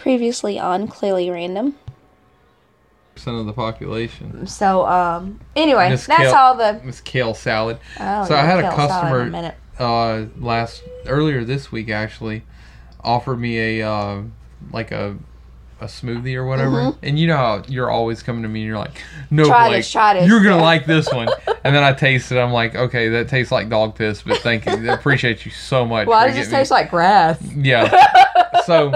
Previously on Clearly Random. Percent of the population. So, um, anyway, Miss that's Kale- all the. Miss Kale salad. Oh, So I had a kale in customer- minute. Uh, last earlier this week actually offered me a uh, like a a smoothie or whatever. And you know how you're always coming to me and you're like, no, Mm-hmm. Try Blake, this, try this." you're gonna like this one. and then I taste it. I'm like, okay, that tastes like dog piss, but thank you, I appreciate you so much. Why does this taste like grass? Yeah. So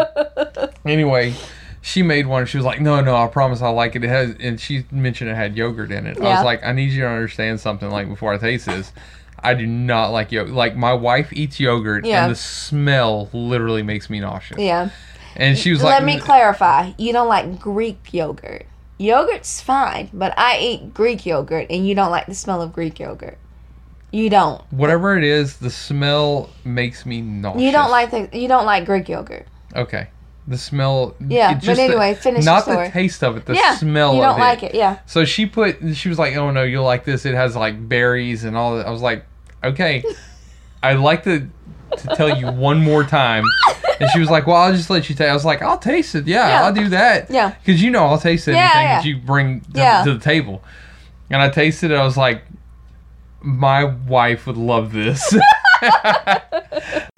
anyway, she made one. She was like, "No, no, I promise I like it." It has, and she mentioned it had yogurt in it. I was like, "I need you to understand something. Like before I taste this, I do not like yogurt. Like my wife eats yogurt, Yeah. and the smell literally makes me nauseous." Yeah. And she was Let like, "Let me clarify. You don't like Greek yogurt. Yogurt's fine, but I eat Greek yogurt, and you don't like the smell of Greek yogurt. You don't. "Whatever it is, the smell makes me nauseous." You don't like the. You don't like Greek yogurt. Okay. The smell. Yeah, it but just the- anyway, finish Not the taste of it, the yeah. smell You of don't like it. Yeah. So she put, she was like, "Oh no, you'll like this. It has like berries and all that." I was like, "Okay." I'd like to to tell you one more time. And she was like, "Well, I'll just let you taste." I was like, "I'll taste it. Yeah, Yeah. I'll do that. Yeah. because you know I'll taste anything Yeah, that you bring to, Yeah. to the table." And I tasted it. I was like, "My wife would love this."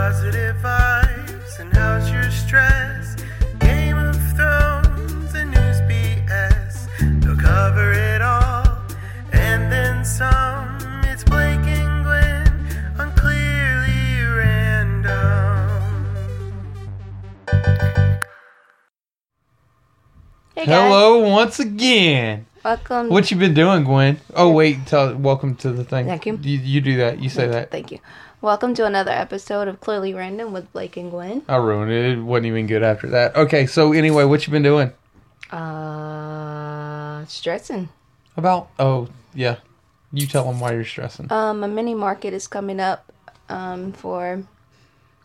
Positive vibes and how's your stress? Game of Thrones and news BS. They'll cover it all and then some. It's Blake and Gwen on Clearly Random. Hey. Hello once again. Welcome. What you been doing, Gwen? Oh wait, tell welcome to the thing. Thank you. You, you do that. You say that. Thank you. Welcome to another episode of Clearly Random with Blake and Gwen. I ruined it. It wasn't even good after that. Okay, so anyway, what you been doing? Uh, stressing. About oh yeah, you tell them why you're stressing. Um, a mini market is coming up, um, for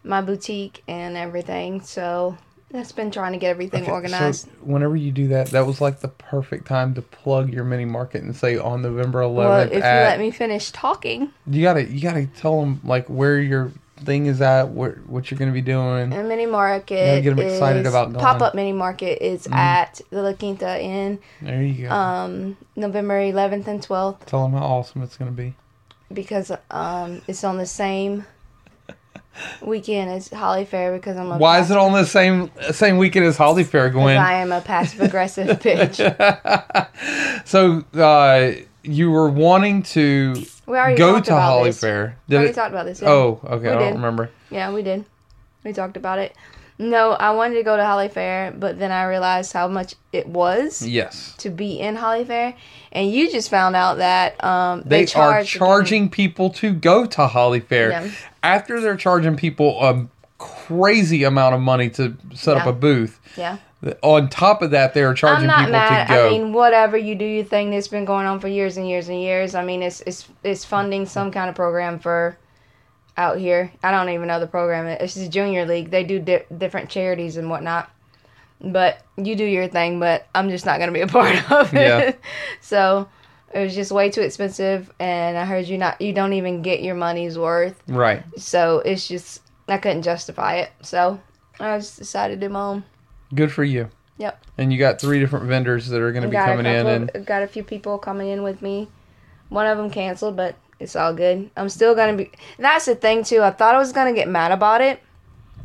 my boutique and everything. So that's been trying to get everything Okay, organized. So whenever you do that, that was like the perfect time to plug your mini market and say on November 11th. well, if you let me finish talking, you gotta you gotta tell them like where your thing is at, where what you're gonna be doing. a mini market get 'em excited about pop-up mini market is at the La Quinta Inn, There you go. um, November 11th and 12th tell them how awesome it's gonna be. because um, it's on the same weekend as Holly Fair because I'm a Why is it on the same same weekend as Holly Fair, Because Gwen? I am a passive aggressive bitch. so uh, you were wanting to We already go to Holly this. Fair. We Did already it? talked about this. Yeah. Oh, okay. We I don't remember. Yeah, we did. We talked about it. No, I wanted to go to Holly Fair, but then I realized how much it was Yes. to be in Holly Fair, and you just found out that um, they, They, charge are charging people to go to Holly Fair Yeah. after they're charging people a crazy amount of money to set up a booth. Yeah, On top of that, they are I'm charging not people mad. to go. I mean, whatever you do, your thing that's been going on for years and years and years. I mean, it's it's it's funding some kind of program for out here. I don't even know the program. It's just junior league. They do di- different charities and whatnot. But you do your thing. But I'm just not gonna be a part of it. Yeah. so it was just way too expensive, and I heard you not you don't even get your money's worth. right. So it's just I couldn't justify it. So I just decided to do my own. Good for you. Yep. And you got three different vendors that are going to be coming in, and got a few people coming in with me. One of them canceled, but it's all good. I'm still gonna be. That's the thing too. I thought I was gonna get mad about it.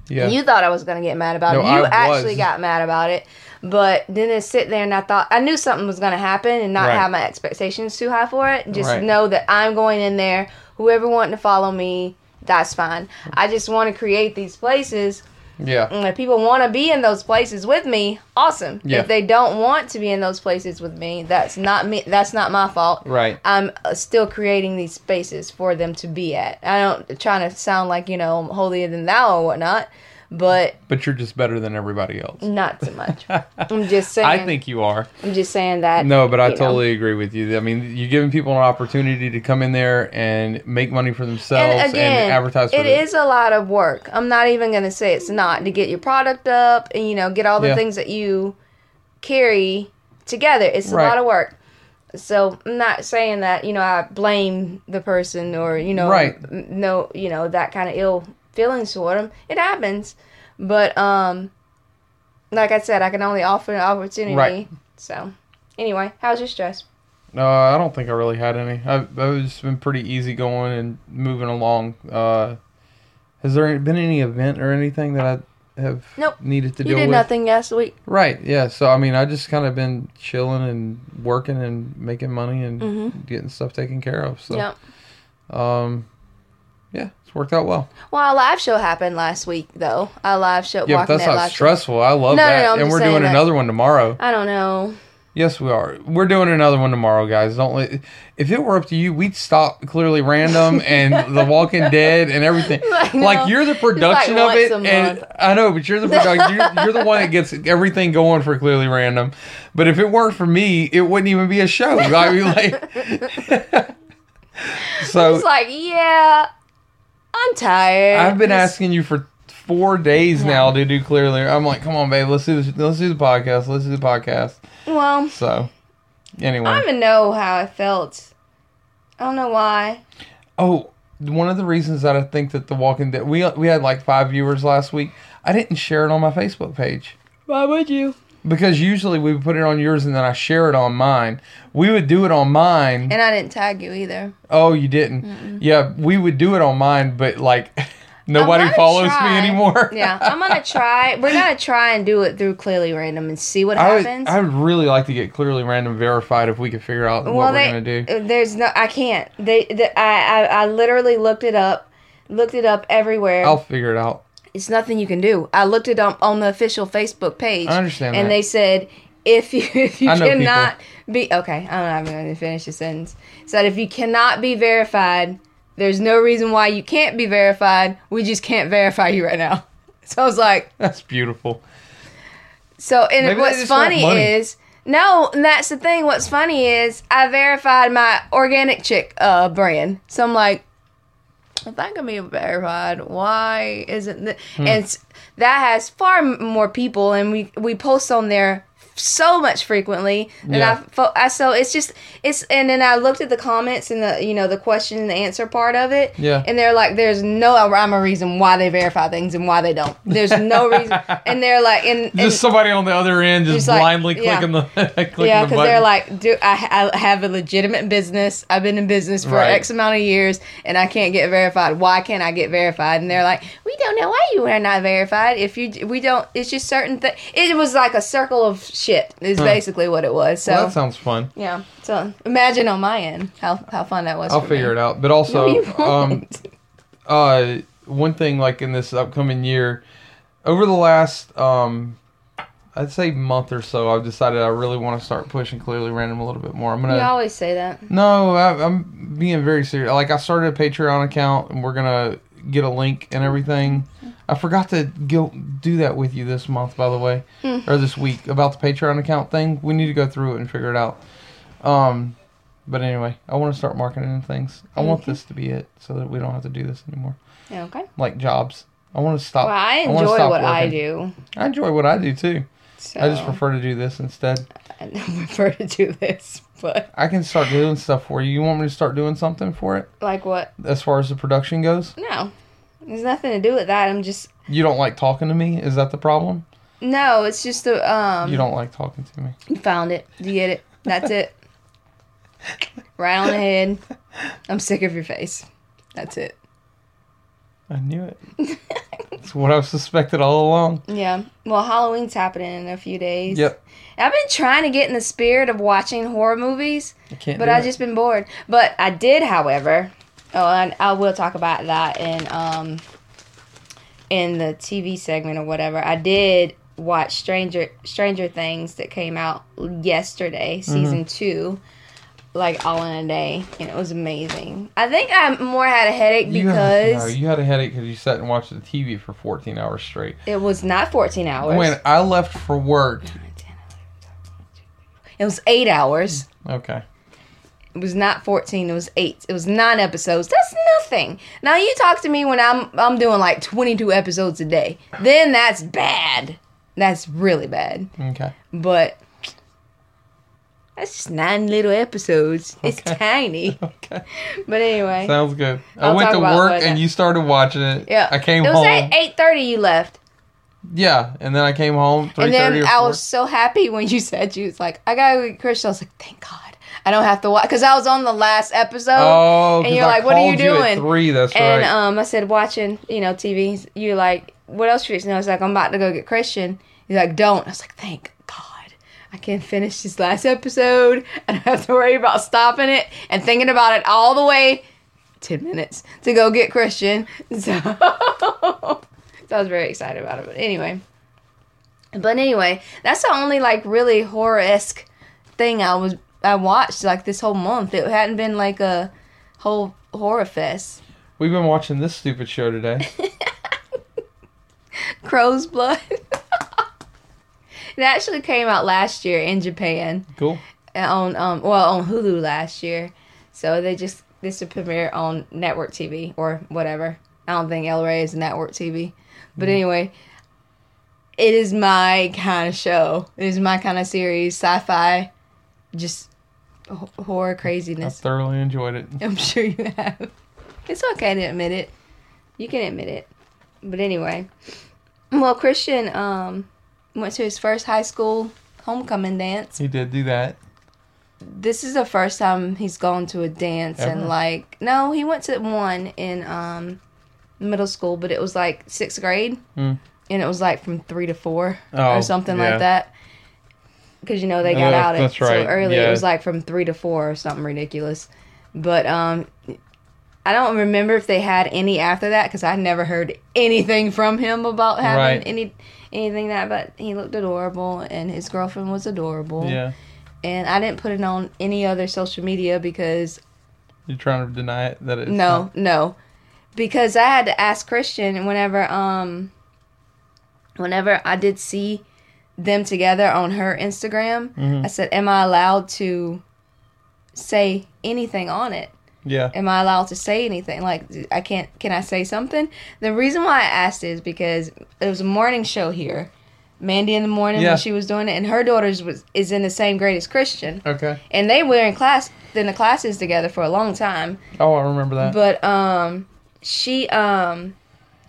yeah, You thought I was gonna get mad about No, it. You I actually was. got mad about it. But then to sit there and I thought I knew something was gonna happen and not Right. have my expectations too high for it. Just Right. know that I'm going in there. Whoever wanting to follow me, that's fine. I just want to create these places yeah, and if people want to be in those places with me, awesome. Yeah. If they don't want to be in those places with me, that's not me. That's not my fault. right. I'm uh, still creating these spaces for them to be at. I don't trying to sound like you know I'm holier than thou or whatnot, but But you're just better than everybody else. not so much. I'm just saying. I think you are. I'm just saying that. No, but I you know. totally agree with you. I mean, you're giving people an opportunity to come in there and make money for themselves and, advertise for it the- is a lot of work. I'm not even gonna say it's not to get your product up and you know get all the Yeah. things that you carry together. It's a Right. lot of work. So I'm not saying that you know I blame the person or you know Right. no you know that kind of ill feelings toward him. It happens, but um, like I said, I can only offer an opportunity. Right. So, anyway, how's your stress? No, I don't think I really had any. I've, I've just been pretty easy going and moving along. Uh, has there been any event or anything that I have Nope. needed to do? You did with? nothing last week. Right. Yeah. So I mean, I just kind of been chilling and working and making money and Mhm. getting stuff taken care of. So, yeah. um, yeah, it's worked out well. Well, our live show happened last week, though. Our live show. Yeah, that's not live show. stressful. I love No, no, that, no, I'm and we're doing another one tomorrow. I don't know. Yes, we are. We're doing another one tomorrow, guys. Don't let, if it were up to you, we'd stop clearly random and The Walking Dead and everything. Like you're the production like of it, and. I know, but you're the production. You're, you're the one that gets everything going for clearly random. But if it weren't for me, it wouldn't even be a show. I mean, like, so It's like, yeah, I'm tired. I've been Just- asking you for four days Yeah. now to do clearly. I'm like, come on, babe, let's do this. Let's do the podcast. Let's do the podcast. Well, So, anyway. I don't even know how I felt. I don't know why. Oh, one of the reasons that I think that The Walking Dead we we had like five viewers last week. I didn't share it on my Facebook page Why would you? Because usually we would put it on yours and then I share it on mine. We would do it on mine. And I didn't tag you either. oh, you didn't? Yeah, we would do it on mine, but like nobody follows try. me anymore. Yeah, I'm gonna try. We're gonna try and do it through Clearly Random and see what I would, happens. I would really like to get clearly random verified if we could figure out what well, we're gonna do. uh, there's no. I can't. They. The, I, I. I literally looked it up. Looked it up everywhere. I'll figure it out. It's nothing you can do. I looked it up on the official Facebook page. I understand And that. they said if you if you I know cannot be okay, I'm not even going to finish the sentence. Said if you cannot be verified, there's no reason why you can't be verified. We just can't verify you right now. So I was like, That's beautiful. so and Maybe what's funny is no, and that's the thing. What's funny is I verified my organic chick uh brand. So I'm like, I can be verified, why isn't th-? Hmm. and it's, that has far m- more people, and we we post on there so much frequently and Yeah. I, I so it's just it's and then I looked at the comments and the you know the question and the answer part of it Yeah. and they're like there's no rhyme or reason why they verify things and why they don't there's no reason and they're like and, and Just somebody on the other end just Just like- blindly yeah. clicking the clicking yeah, because button. they're like, do I, I have a legitimate business? I've been in business for Right. X amount of years, and I can't get verified. Why can't I get verified? And they're like, we don't know why you are not verified. If you, we don't. It's just certain things. It was like a circle of shit. Is Huh. basically what it was. So well, that sounds fun. yeah. So imagine on my end how how fun that was. I'll figure me. it out. But also, No, um, uh, one thing like in this upcoming year, over the last um, I'd say month or so, I've decided I really want to start pushing clearly random a little bit more. I'm gonna. you always say that. No, I, I'm being very serious. Like I started a Patreon account, and we're gonna get a link and everything. I forgot to do that with you this month, by the way, Hmm. or this week about the Patreon account thing. We need to go through it and figure it out. Um, but anyway, I want to start marketing things. I want Okay. this to be it, so that we don't have to do this anymore. Okay. Like jobs, I want to stop. Well, I enjoy stop what I do. I enjoy what I do too. So I just prefer to do this instead. I prefer to do this, but I can start doing stuff for you. You want me to start doing something for it like what? as far as the production goes? No, there's nothing to do with that. I'm just You don't like talking to me? Is that the problem? no. It's just a um. You don't like talking to me. You found it. You get it. That's it. right on the head. I'm sick of your face. That's it. I knew it. It's what I've suspected all along. Yeah. Well, Halloween's happening in a few days. Yep. I've been trying to get in the spirit of watching horror movies, I can't. but I've it. just been bored. But I did, however. Oh, and I will talk about that in um in the TV segment or whatever. I did watch Stranger Stranger Things that came out yesterday, Mm-hmm. season two, like all in a day, and it was amazing. I think I more had a headache You had, because no, you had a headache because you sat and watched the TV for 14 hours straight. it was not fourteen hours. When I left for work, It was eight hours. okay, It was not 14, it was 8. It was 9 episodes. That's nothing. Now you talk to me when I'm I'm doing like 22 episodes a day. Then that's bad. That's really bad. okay. But That's just nine little episodes. It's tiny. Okay. But anyway. Sounds good. I I'll went to work and you started watching it. yeah. I came home. It was home. at eight thirty you left. Yeah, and then I came home And then I was so happy when you said you was like, I gotta go get Christian. I was like, thank God. I don't have to watch because I was on the last episode. Oh, and you're I like, "What are you doing?" three. That's And right. um, I said, watching, you know, TV. You're like, what else you fixing? I was like, I'm about to go get Christian. He's like, don't. I was like, thank. I can't finish this last episode. I don't have to worry about stopping it and thinking about it all the way 10 minutes to go get Christian. So, so I was very excited about it. But anyway. But anyway, that's the only like really horror esque thing I was I watched like this whole month. It hadn't been like a whole horror fest. We've been watching this stupid show today. Crow's Blood. it actually came out last year in Japan cool. on um well on Hulu last year. So they just this will premiere on network TV or whatever. I don't think El Rey is network TV, but anyway, it is my kind of show. It is my kind of series, sci-fi, just horror craziness. I thoroughly enjoyed it. I'm sure you have. It's okay to admit it. You can admit it. But anyway, well, Christian um went to his first high school homecoming dance. He did do that. This is the first time he's gone to a dance Ever? and like no, he went to one in um middle school, but it was like sixth grade, Hmm. and it was like from three to four Oh, or something yeah. like that. Because you know they got Uh, out at so right, early. It was like from three to four or something ridiculous. But um, I don't remember if they had any after that because I never heard anything from him about having Right. any anything that. But he looked adorable and his girlfriend was adorable. Yeah. And I didn't put it on any other social media because You're trying to deny it that it's no, not- no. Because I had to ask Christian whenever um whenever I did see them together on her Instagram, Mhm. I said, Am I allowed to say anything on it? Yeah. Am I allowed to say anything? Like I can't can I say something? The reason why I asked is because it was a morning show here. Mandy in the morning Yeah. when she was doing it and her daughter's was is in the same grade as Christian. Okay. And they were in class in the classes together for a long time. Oh, I remember that. But um, she um,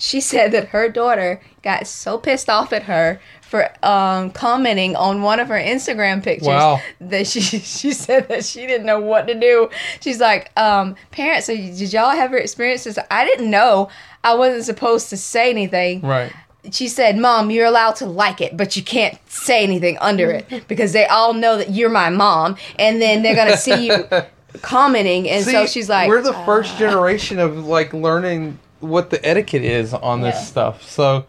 she said that her daughter got so pissed off at her for um commenting on one of her Instagram pictures Wow. that she she said that she didn't know what to do. She's like, um, parents, did y'all ever experience this? I didn't know. I wasn't supposed to say anything. right. She said, Mom, you're allowed to like it, but you can't say anything under it because they all know that you're my mom, and then they're gonna see you commenting, and so See, she's like, we're the first generation of like learning what the etiquette is on this Yeah. stuff. So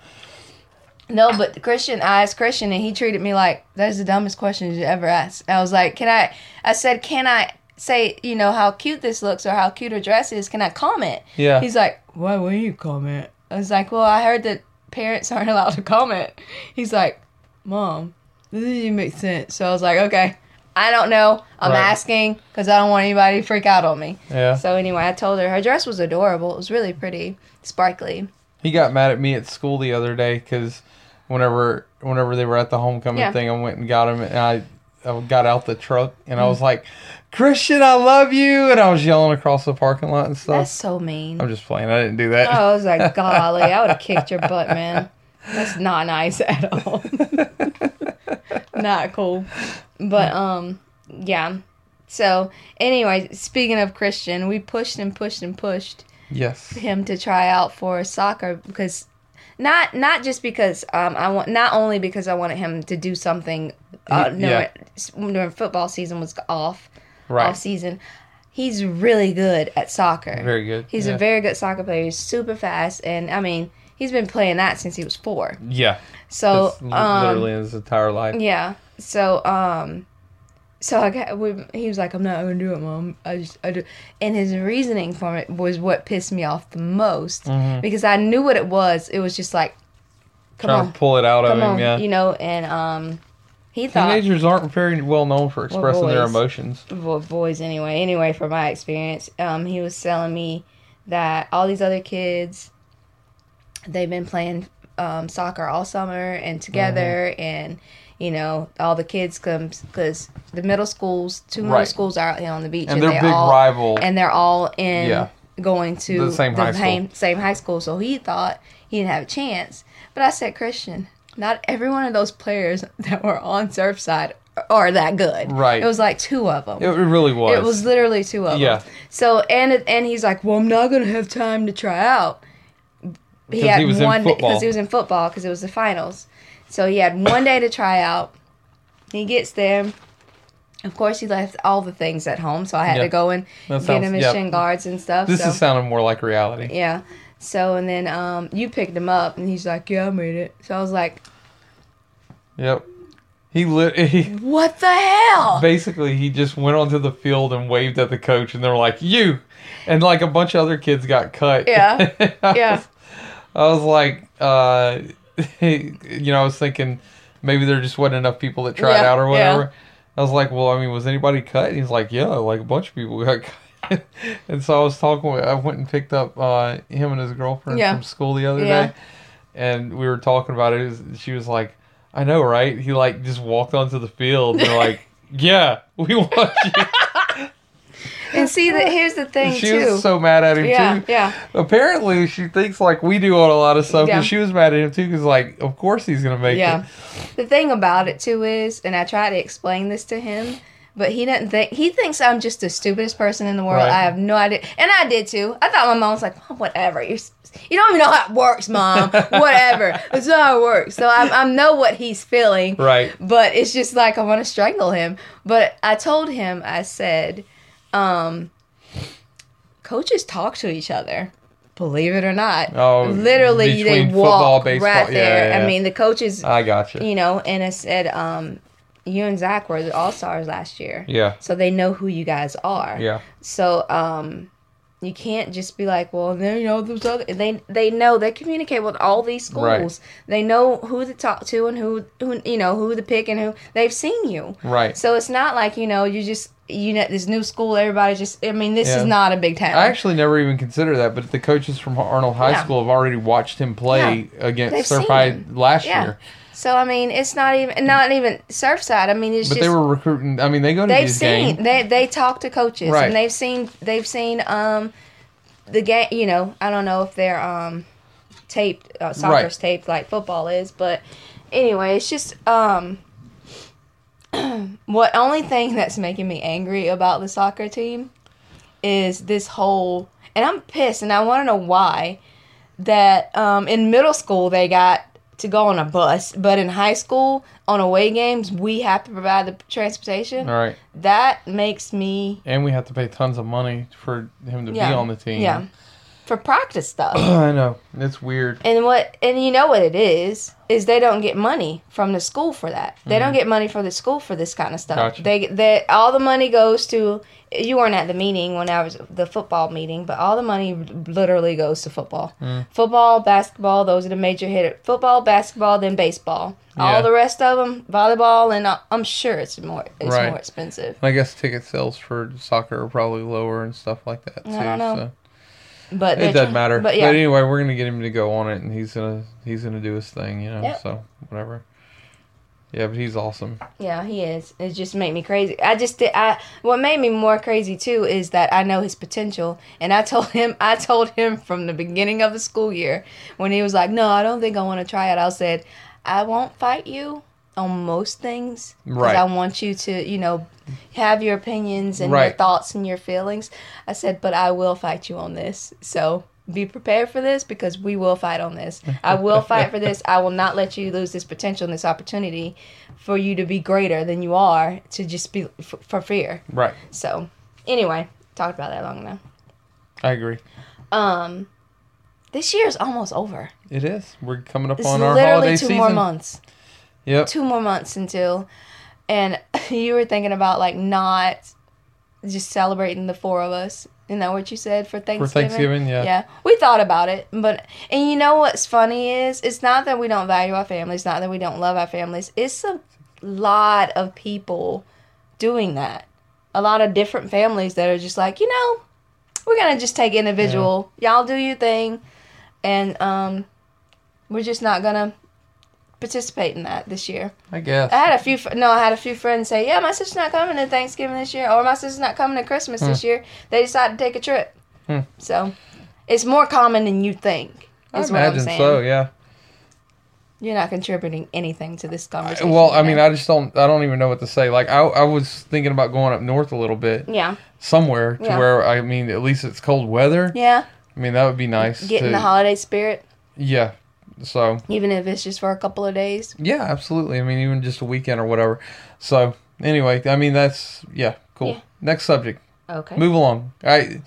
No, but Christian, I asked Christian, and he treated me like that's the dumbest question you ever asked. I was like, "Can I?" I said, "Can I say, you know, how cute this looks or how cute her dress is? Can I comment?" yeah. He's like, "Why wouldn't you comment?" I was like, "Well, I heard that parents aren't allowed to comment." He's like, "Mom, this doesn't even make sense." So I was like, "Okay, I don't know. I'm Right. asking because I don't want anybody to freak out on me." yeah. So anyway, I told her her dress was adorable. It was really pretty, sparkly. He got mad at me at school the other day because whenever whenever they were at the homecoming Yeah. thing, I went and got him, and I, I got out the truck and I was Mm. like, "Christian, I love you," and I was yelling across the parking lot and stuff. That's so mean. I'm just playing. I didn't do that. Oh, I was like, golly, I would have kicked your butt, man. That's not nice at all. not cool. But um, yeah. So anyway, speaking of Christian, we pushed and pushed and pushed yes. him to try out for soccer because not not just because um I want not only because I wanted him to do something uh, no, yeah. when football season was off Right. off season. He's really good at soccer. Very good. He's yeah. a very good soccer player. He's super fast, and I mean, he's been playing that since he was four. yeah. So, um, literally his entire life. yeah. So, um, so I got. We, he was like, "I'm not gonna do it, mom. I just, I do." And his reasoning for it was what pissed me off the most Mhm. because I knew what it was. It was just like, "Come Trying on, to pull it out of him. on," Yeah. you know. And um, he thought Teenagers aren't very well known for expressing their boys. emotions. Bo- boys anyway. Anyway, from my experience, um, he was telling me that all these other kids, they've been playing um, soccer all summer and together, and you know, all the kids come because the middle schools, two middle Right. schools are out here on the beach, And they're they big all, rival. and they're all in Yeah. going to The same high school. same, same high school. So he thought he didn't have a chance. But I said, Christian, not every one of those players that were on Surfside are that good. Right. It was like two of them. It really was. It was literally two of Yeah. them. So and and he's like, well, I'm not gonna have time to try out. He had he was one because he was in football because it was the finals. So he had one day to try out. He gets there. Of course, he left all the things at home, so I had Yeah. to go and That get sounds- him his yeah. shin guards and stuff. This so. is sounding more like reality. Yeah. So and then um, you picked him up, and he's like, "Yeah, I made it." So I was like, Yep. He lit. He, "What the hell?" basically he just went onto the field and waved at the coach, and they were like, "You," and like a bunch of other kids got cut. Yeah. Yeah. I was like, uh, you know, I was thinking maybe there just wasn't enough people that tried Yeah, out or yeah. whatever. I was like, well, I mean, was anybody cut? And he's like, yeah, like a bunch of people got cut. and so I was talking with, I went and picked up uh, him and his girlfriend Yeah. from school the other Yeah. day, and we were talking about it. It was- She was like, I know, right? He like just walked onto the field. And they're like, yeah, we want you. And see, that here's the thing she too. was so mad at him yeah, too. yeah. Apparently, she thinks like we do on a lot of stuff. Yeah. And she was mad at him too because, like, of course he's gonna make Yeah. it. The thing about it too is, and I try to explain this to him, but he doesn't think he thinks I'm just the stupidest person in the world. Right. I have no idea, and I did too. I thought my mom was like, "Mom, whatever. You're, you don't even know how it works, mom. whatever. It's not how it works." So I, I know what he's feeling, Right. but it's just like I want to strangle him. But I told him, I said, um, coaches talk to each other. Believe it or not, Oh, literally they football, walk baseball- right there. yeah, yeah. I mean, the coaches I got you. you know, and I said, um, you and Zach were the all stars last year. Yeah. So they know who you guys are. Yeah. So um you can't just be like, well, there you know those other they they know they communicate with all these schools. Right. They know who to talk to and who who you know who to pick and who they've seen you. Right. So it's not like you know you just you know this new school everybody just I mean this Yeah. is not a big town. I actually never even considered that, but the coaches from Arnold High Yeah. School have already watched him play against They've Surf High last Yeah. year. So I mean it's not even not even Surfside. I mean it's just But just they were recruiting. I mean, they go to they've seen games. they they talk to coaches Right. and they've seen they've seen um the game you know i don't know if they're um taped uh, soccer's Right. taped like football is but anyway it's just um what only thing that's making me angry about the soccer team is this whole and i'm pissed and i want to know why that um in middle school they got to go on a bus but in high school on away games we have to provide the transportation All right. that makes me And we have to pay tons of money for him to yeah be on the team. Yeah, for practice stuff. I know. It's weird. and what and you know what it is is they don't get money from the school for that. They don't get money for the school for this kind of stuff. Mm-hmm. Gotcha. They they all the money goes to. You weren't at the meeting when I was the football meeting, but all the money literally goes to football. Mm. Football, basketball, those are the major hitters. Football, basketball, then baseball. Yeah. All the rest of them, volleyball, and uh, I'm sure it's more it's Right. more expensive. I guess ticket sales for soccer are probably lower and stuff like that too. I don't know. So But it doesn't matter. But But, anyway, we're gonna get him to go on it, and he's gonna he's gonna do his thing, you know. Yep. So whatever. Yeah, but he's awesome. Yeah, he is. It just made me crazy. I just did. I what made me more crazy too is that I know his potential, and I told him. I told him from the beginning of the school year when he was like, "No, I don't think I want to try it." I said, "I won't fight you on most things because Right. I want you to, you know, have your opinions and your thoughts and your feelings." I said, "But I will fight you on this." So. Be prepared for this because we will fight on this. I will fight for this. I will not let you lose this potential and this opportunity for you to be greater than you are to just be f- for fear. Right. So, anyway, talked about that long enough. I agree. Um, this year is almost over. It is. We're coming up It's on our literally two more months. Yep. Two more months until, and you were thinking about like not just celebrating the four of us. Isn't that what you said for Thanksgiving? For Thanksgiving, yeah. Yeah, we thought about it, but and you know what's funny is it's not that we don't value our families, not that we don't love our families. It's a lot of people doing that. A lot of different families that are just like, you know, we're gonna just take individual. Y'all do your thing, and um, we're just not gonna participate in that this year. I guess. I had a few. No, I had a few friends say, "Yeah, my sister's not coming to Thanksgiving this year, or my sister's not coming to Christmas this year." They decided to take a trip. Hmm. So, it's more common than you think. I Is what I'm imagine so. Yeah. You're not contributing anything to this conversation. Well, I mean. I just don't. I don't even know what to say. Like, I, I was thinking about going up north a little bit, yeah, somewhere to Yeah. where I mean, at least it's cold weather. yeah, I mean, that would be nice. getting to, the holiday spirit, Yeah. So even if it's just for a couple of days. yeah, absolutely. I mean, even just a weekend or whatever. So anyway, I mean, that's yeah, cool. Yeah. Next subject. Okay. Move along. I,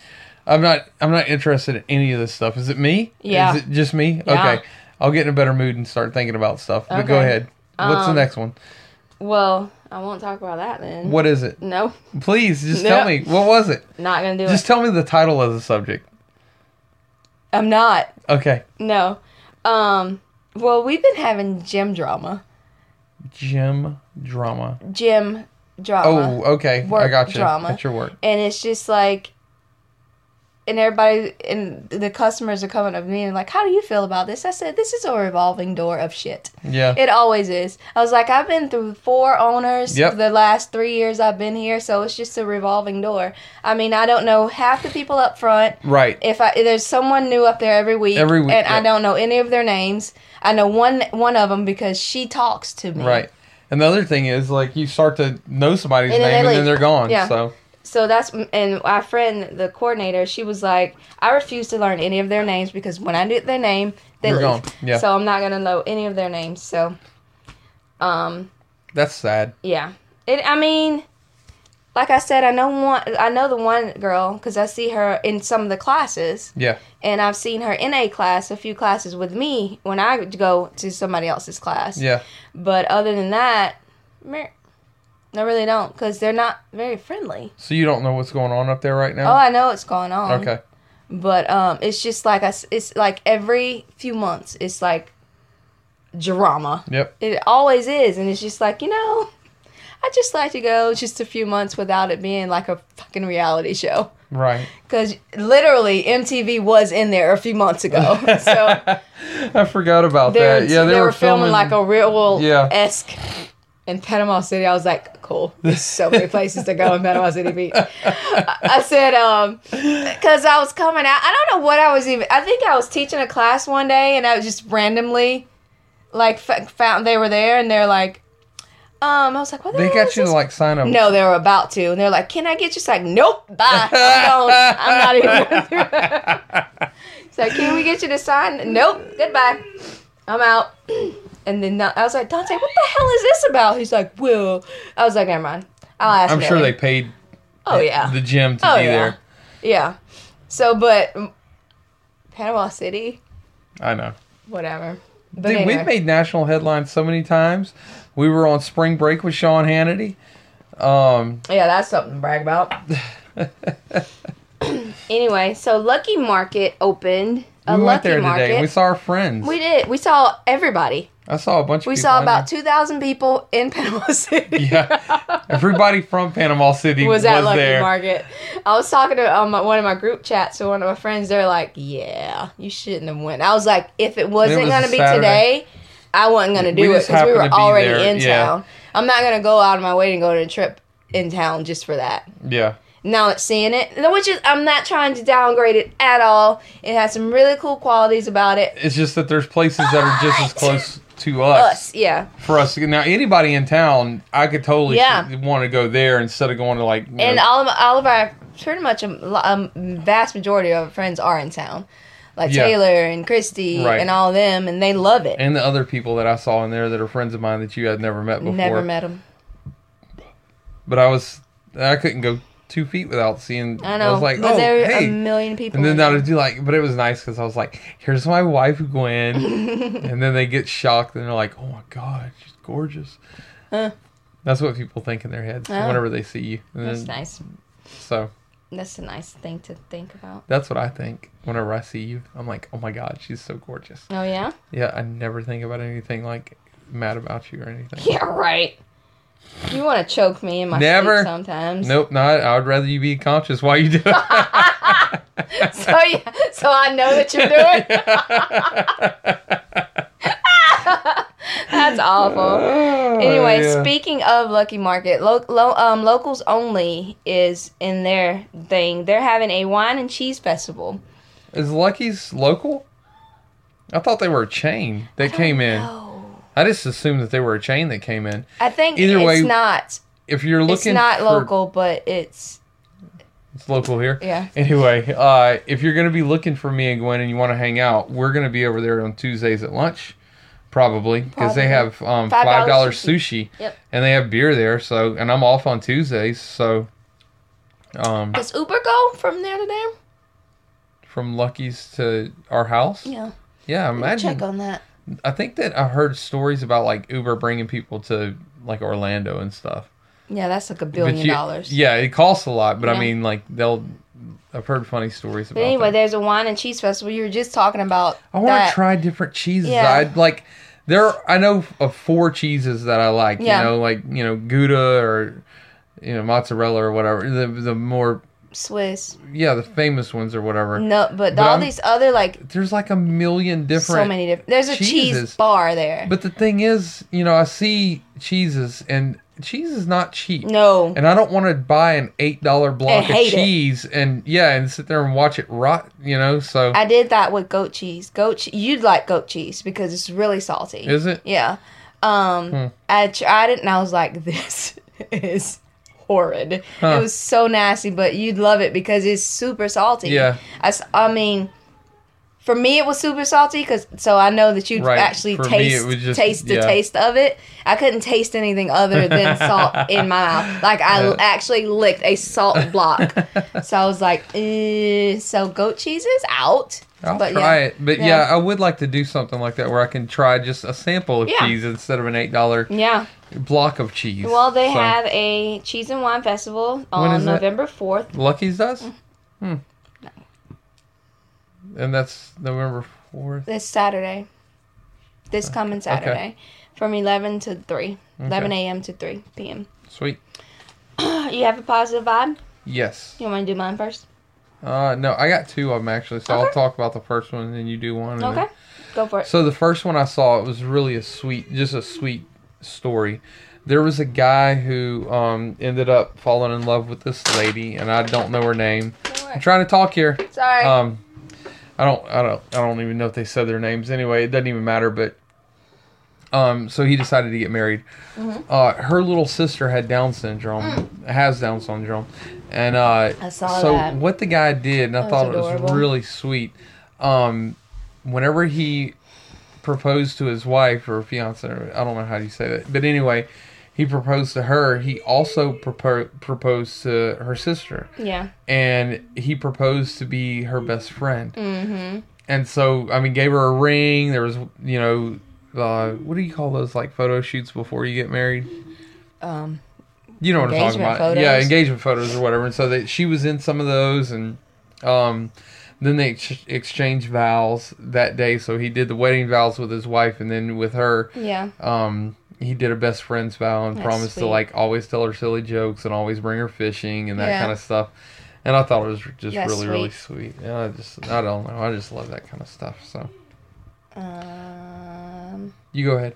I'm not. I'm not interested in any of this stuff. Is it me? Yeah. Is it just me? Yeah. Okay. I'll get in a better mood and start thinking about stuff. But go ahead. What's the Um, next one? Well, I won't talk about that then. What is it? No, Please, just tell me. What was it? not gonna do Just it. Just tell me the title of the subject. I'm not. Okay. No. Um. Well, we've been having gym drama. Gym drama. Gym drama. Oh, okay. I work got you. drama. At your work. and it's just like and everybody and the customers are coming up to me and like how do you feel about this i said this is a revolving door of shit Yeah. it always is i was like i've been through four owners Yep. the last three years i've been here so it's just a revolving door i mean i don't know half the people up front right. if I there's someone new up there every week, Every week, and I don't know any of their names. I know one one of them because she talks to me. Right. And the other thing is, like, you start to know somebody's And name and then they're gone. Yeah. So, So that's and our friend, the coordinator, she was like, I refuse to learn any of their names because when I get their name, they You're leave. gone. Yeah. So I'm not gonna know any of their names. So, um, that's sad. yeah. It. I mean, like I said, I know one. I know the one girl because I see her in some of the classes, Yeah. and I've seen her in a class, a few classes with me when I go to somebody else's class. Yeah. But other than that, I really don't because they're not very friendly. So you don't know what's going on up there right now? Oh. I know what's going on. okay. But um, it's just like I it's like every few months, it's like drama. Yep. It always is, and it's just like you know, I just like to go just a few months without it being like a fucking reality show. Right. Because literally, MTV was in there a few months ago, so I forgot about that. Yeah, they, were, filming, like a real Yeah. In Panama City. I was like, cool. There's so many places to go in Panama City Beach. I, said, um, because I was coming out. I don't know what I was even. I think I was teaching a class one day, and I was just randomly, like, f- found they were there, and they're like, um, I was like, what the They got you to like sign up. No, they were about to, and they're like, "Can I get you?" Like, "Nope, bye. I'm. I'm not even." going like, "Can we get you to sign?" Nope, goodbye. I'm out. And then I was like, Dante, what the hell is this about? He's like, well, I was like, never mind. I'll ask. I'm sure Nelly." they paid Oh yeah. the gym to Oh, be yeah. there. Yeah. So, but Panama City, I know. whatever. But Dude, anyway. we've made national headlines so many times. We were on spring break with Sean Hannity. Um, Yeah, that's something to brag about. anyway, so Lucky Market opened. A we went Lucky there Market. today. We saw our friends. We did. We saw everybody. I saw a bunch of people. We saw about 2,000 people in Panama City. Yeah. Everybody from Panama City was was, at Lucky there. Market. I was talking to um, one of my group chats to one of my friends. They're like, "Yeah, you shouldn't have went." I was like, "If it wasn't was going to be today, I wasn't going to We do it because we were be already there, in yeah. town. I'm not going to go out of my way to go on a trip in town just for that." Yeah. now it's seeing it which is i'm not trying to downgrade it at all it has some really cool qualities about it It's just that there's places that are just as close to us, us yeah for us. Now, anybody in town, I could totally Yeah. want to go there instead of going to like. and know, all of all of our pretty much a, a vast majority of our friends are in town like Yeah. taylor and christy Right. and all of them and they love it and the other people that I saw in there that are friends of mine that you had never met before. never met them But I was, I couldn't go two feet without seeing. i know was like, oh, there hey. a million people And then I would do like, but it was nice because I was like, "Here's my wife, Gwen," and then they get shocked and they're like, "Oh my god, she's gorgeous." Huh. That's what people think in their heads Oh. whenever they see you. And that's then- nice So that's a nice thing to think about that's what I think whenever I see you. I'm like, "Oh my god, she's so gorgeous." oh yeah Yeah, I never think about anything like mad about you or anything. yeah right you want to choke me in my Never. sleep sometimes Nope, not. I would rather you be conscious while you do it. so yeah, so I know that you're doing. That's awful. Anyway, Oh, yeah. speaking of Lucky Market, lo- lo- um, locals only is in their thing. They're having a wine and cheese festival. is Lucky's local? I thought they were a chain that came in. I just assumed that they were a chain that came in. I think Either it's way, not. If you're looking, It's not for- local, but it's It's local here. yeah. Anyway, uh, if you're going to be looking for me and Gwen and you want to hang out, we're going to be over there on Tuesdays at lunch, probably because they have um, $5 sushi. sushi, Yep. and they have beer there. So, and I'm off on Tuesdays, so um, Does Uber go from there to there? from Lucky's to our house, Yeah. yeah, imagine. check on that. I think that I heard stories about like Uber bringing people to like Orlando and stuff. Yeah, that's like a billion you- dollars. Yeah, it costs a lot, but I mean, like they'll. I've heard funny stories about. But anyway, that. there's a wine and cheese festival. You were just talking about. I want to try different cheeses. Yeah. I'd like there. I know of four cheeses that I like. Yeah. You know, like you know Gouda or you know mozzarella or whatever. The the more Swiss. yeah the famous ones or whatever. No, but, But all I'm- these other like There's like a million different. so many different. There's a cheeses. cheese bar there. But the thing is, you know, I see cheeses and cheese is not cheap. no, And I don't want to buy an eight dollar block of hate it. cheese and yeah, and sit there and watch it rot. You know, so I did that with goat cheese. Goat, che- you'd like goat cheese because it's really salty. is it? Yeah. Um, Hmm. I tried it and I was like, this is horrid. Huh. It was so nasty, but you'd love it because it's super salty. Yeah. I, I mean, for me it was super salty because so I know that you'd Right. actually For taste was just- taste the yeah. taste of it. I couldn't taste anything other than salt in my mouth. Like I Yeah. actually licked a salt block. so I was like, eh, so goat cheese is out. I'll But try yeah. it. But yeah. I would like to do something like that where I can try just a sample of cheese instead of an eight dollar Yeah. Block of cheese. Well, they So, have a cheese and wine festival on? November fourth. Lucky's does? Mm. Hmm. And that's November fourth. This Saturday. This coming Saturday, from eleven to three. Eleven a.m. to three p.m. Sweet. You have a positive vibe. Yes. You want to do mine first? Uh no, I got two of them actually, so I'll talk about the first one and then you do one. and then- Okay, go for it. So the first one I saw, it was really a sweet, just a sweet story. There was a guy who um, ended up falling in love with this lady, and I don't know her name. I'm trying to talk here. Sorry. Um, I don't, I don't, I don't even know if they said their names. Anyway, it doesn't even matter. But um, so he decided to get married. Mm-hmm. Uh, her little sister had Down syndrome, has Down syndrome, and uh, Mm. I saw so that. what the guy did, and I That thought was it was really sweet. Um, whenever he proposed to his wife or fiance, I don't know how you say that, but anyway, he proposed to her. He also propo- proposed to her sister yeah. and he proposed to be her best friend. Mm-hmm. And so, I mean, gave her a ring. There was, you know, uh, what do you call those like photo shoots before you get married? Um. You know what I'm talking about? Yeah, engagement photos or whatever. And so they, she was in some of those, and um, then they ex- exchanged vows that day. So he did the wedding vows with his wife, and then with her, Yeah. um, he did a best friend's vow and That's promised to like always tell her silly jokes and always bring her fishing and that Yeah. kind of stuff. And I thought it was just That's really, really sweet. Yeah, I just, I don't know, I just love that kind of stuff. So Um. you go ahead.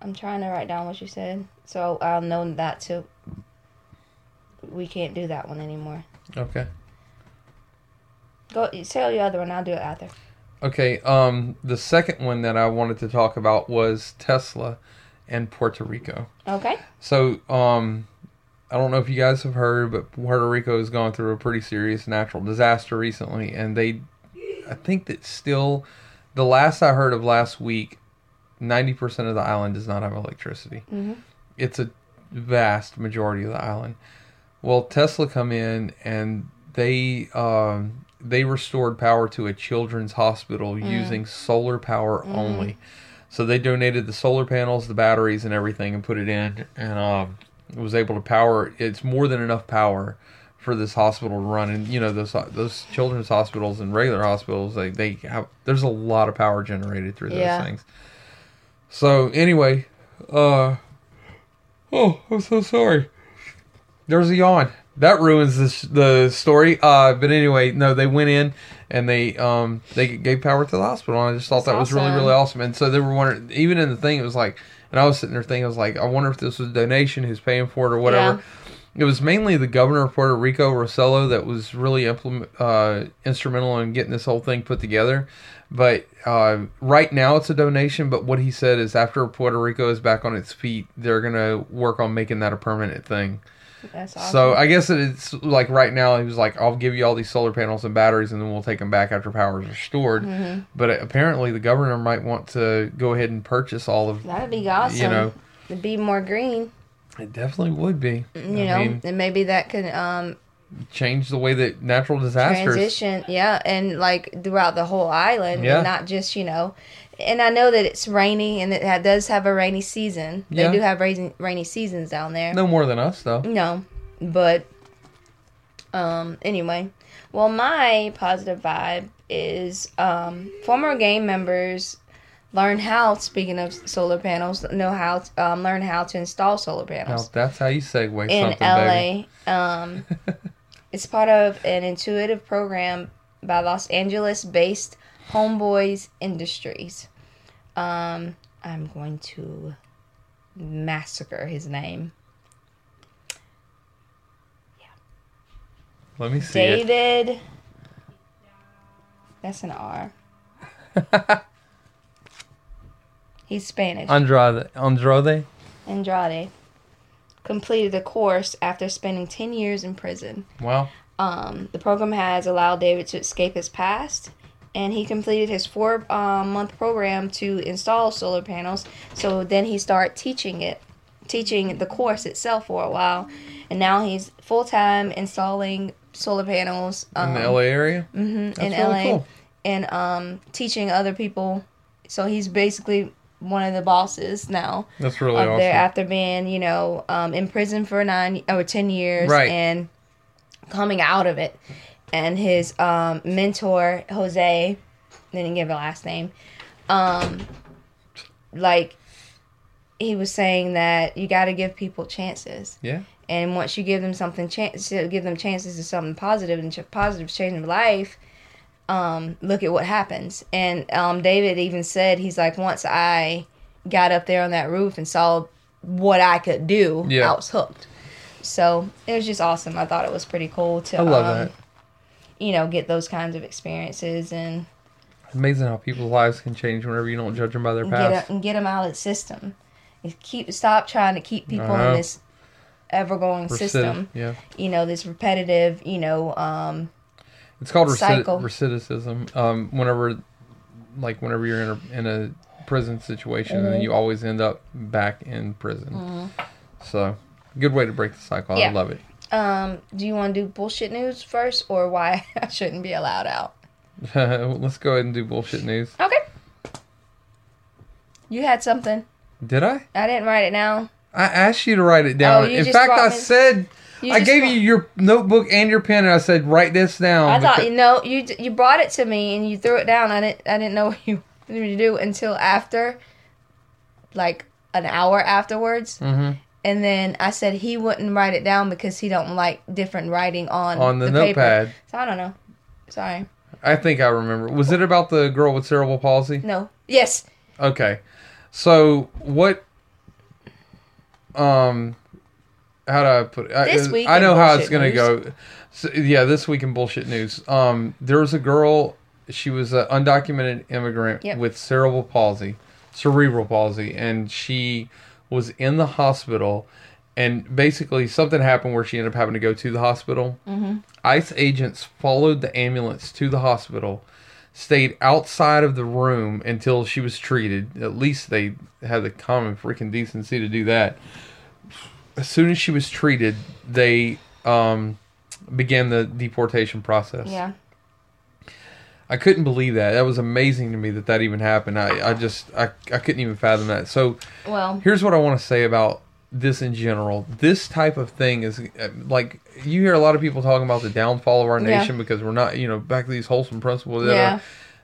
I'm trying to write down what you said, so I'll know that too. We can't do that one anymore. Okay. Go say your other one. I'll do it after. Okay. Um, the second one that I wanted to talk about was Tesla and Puerto Rico. Okay. So, um, I don't know if you guys have heard, but Puerto Rico has gone through a pretty serious natural disaster recently, and they, I think that still, the last I heard of last week, ninety percent of the island does not have electricity. Mhm. It's a vast majority of the island. Well, Tesla come in and they um, they restored power to a children's hospital using solar power only. So they donated the solar panels, the batteries, and everything, and put it in, and um, was able to power. It's more than enough power for this hospital to run. And you know those those children's hospitals and regular hospitals, they they have there's a lot of power generated through those Yeah. things. So anyway, uh, oh, I'm so sorry. There's a yawn. That ruins this, the story. Uh, but anyway, no, they went in and they um they gave power to the hospital. And I just thought That's that was really awesome. really awesome. And so they were wondering, even in the thing, it was like, and I was sitting there thinking, I was like, I wonder if this was a donation, who's paying for it or whatever. It was mainly the governor of Puerto Rico, Rosselló, that was really implement, uh, instrumental in getting this whole thing put together. But uh, right now it's a donation. But what he said is after Puerto Rico is back on its feet, they're going to work on making that a permanent thing. That's awesome. So I guess it's like right now he was like, I'll give you all these solar panels and batteries, and then we'll take them back after power is restored. Mm-hmm. But apparently the governor might want to go ahead and purchase all of. That'd be awesome. You know, It'd be more green. it definitely would be. You I know, mean, and maybe that could um change the way that natural disasters. transition yeah and like throughout the whole island Yeah. and not just you know and i know that it's rainy and it does have a rainy season they Yeah. do have rainy, rainy seasons down there No more than us though. no but um anyway well my positive vibe is um former game members learn how speaking of solar panels know how to, um, learn how to install solar Now, panels that's how you segue in. LA. Um, it's part of an intuitive program by Los Angeles-based Homeboys Industries. Um, I'm going to massacre his name. Let me see it. David. That's an R. He's Spanish. Andrade. Andrade. Andrade completed the course after spending 10 years in prison. Wow. Um, the program has allowed David to escape his past, and he completed his four um, month program to install solar panels. So then he started teaching it, teaching the course itself for a while, and now he's full time installing solar panels In the um, LA area. mhm, That's in really LA cool. and um, teaching other people. So he's basically one of the bosses now That's really up awesome. there after being, you know, um, in prison for nine or ten years, Right. and coming out of it. And his um, mentor Jose, didn't give a last name, um, like he was saying that you got to give people chances, yeah. and once you give them something chance, give them chances to something positive and ch- positive change in life. Um, look at what happens. And um, David even said he's like, once I got up there on that roof and saw what I could do, Yeah. I was hooked. So it was just awesome. I thought it was pretty cool to, I love um, that. You know, get those kinds of experiences and Amazing how people's lives can change whenever you don't judge them by their past. get, and get them out of the system. And keep stop trying to keep people Uh-huh. in this ever going Recidiv- system. Yeah. You know, this repetitive. You know, um, It's called recid- recidivism. Um, whenever, like, whenever you're in a in a prison situation, and Mm-hmm. then you always end up back in prison. So, good way to break the cycle. I love it. Um. Do you want to do bullshit news first, or why I shouldn't be allowed out? Let's go ahead and do bullshit news. Okay. You had something. Did I? I didn't write it down. I asked you to write it down. Oh, in fact, I me- said You I gave brought- you your notebook and your pen, and I said write this down. I thought you know you you brought it to me and you threw it down. I didn't I didn't know what you wanted me to do until after, like an hour afterwards. Mhm. And then I said he wouldn't write it down because he don't like different writing on on the, paper. notepad. So I don't know. Sorry. I think I remember. Was it about the girl with cerebral palsy? No. Yes. Okay. So what? Um, how do I put it? I- This week I know how it's gonna news. go. So, yeah, this week in bullshit news. Um, there was a girl. She was an undocumented immigrant Yep. with cerebral palsy, cerebral palsy, and she was in the hospital. And basically, something happened where she ended up having to go to the hospital. Mm-hmm. ICE agents followed the ambulance to the hospital, stayed outside of the room until she was treated. At least they had the common freaking decency to do that. As soon as she was treated, they um, began the deportation process. Yeah. I couldn't believe that. That was amazing to me that that even happened. I, I just I, I couldn't even fathom that. So Well. here's what I want to say about this in general. This type of thing is uh, like you hear a lot of people talking about the downfall of our Yeah. nation because we're not, you know, back to these wholesome principles. that Yeah.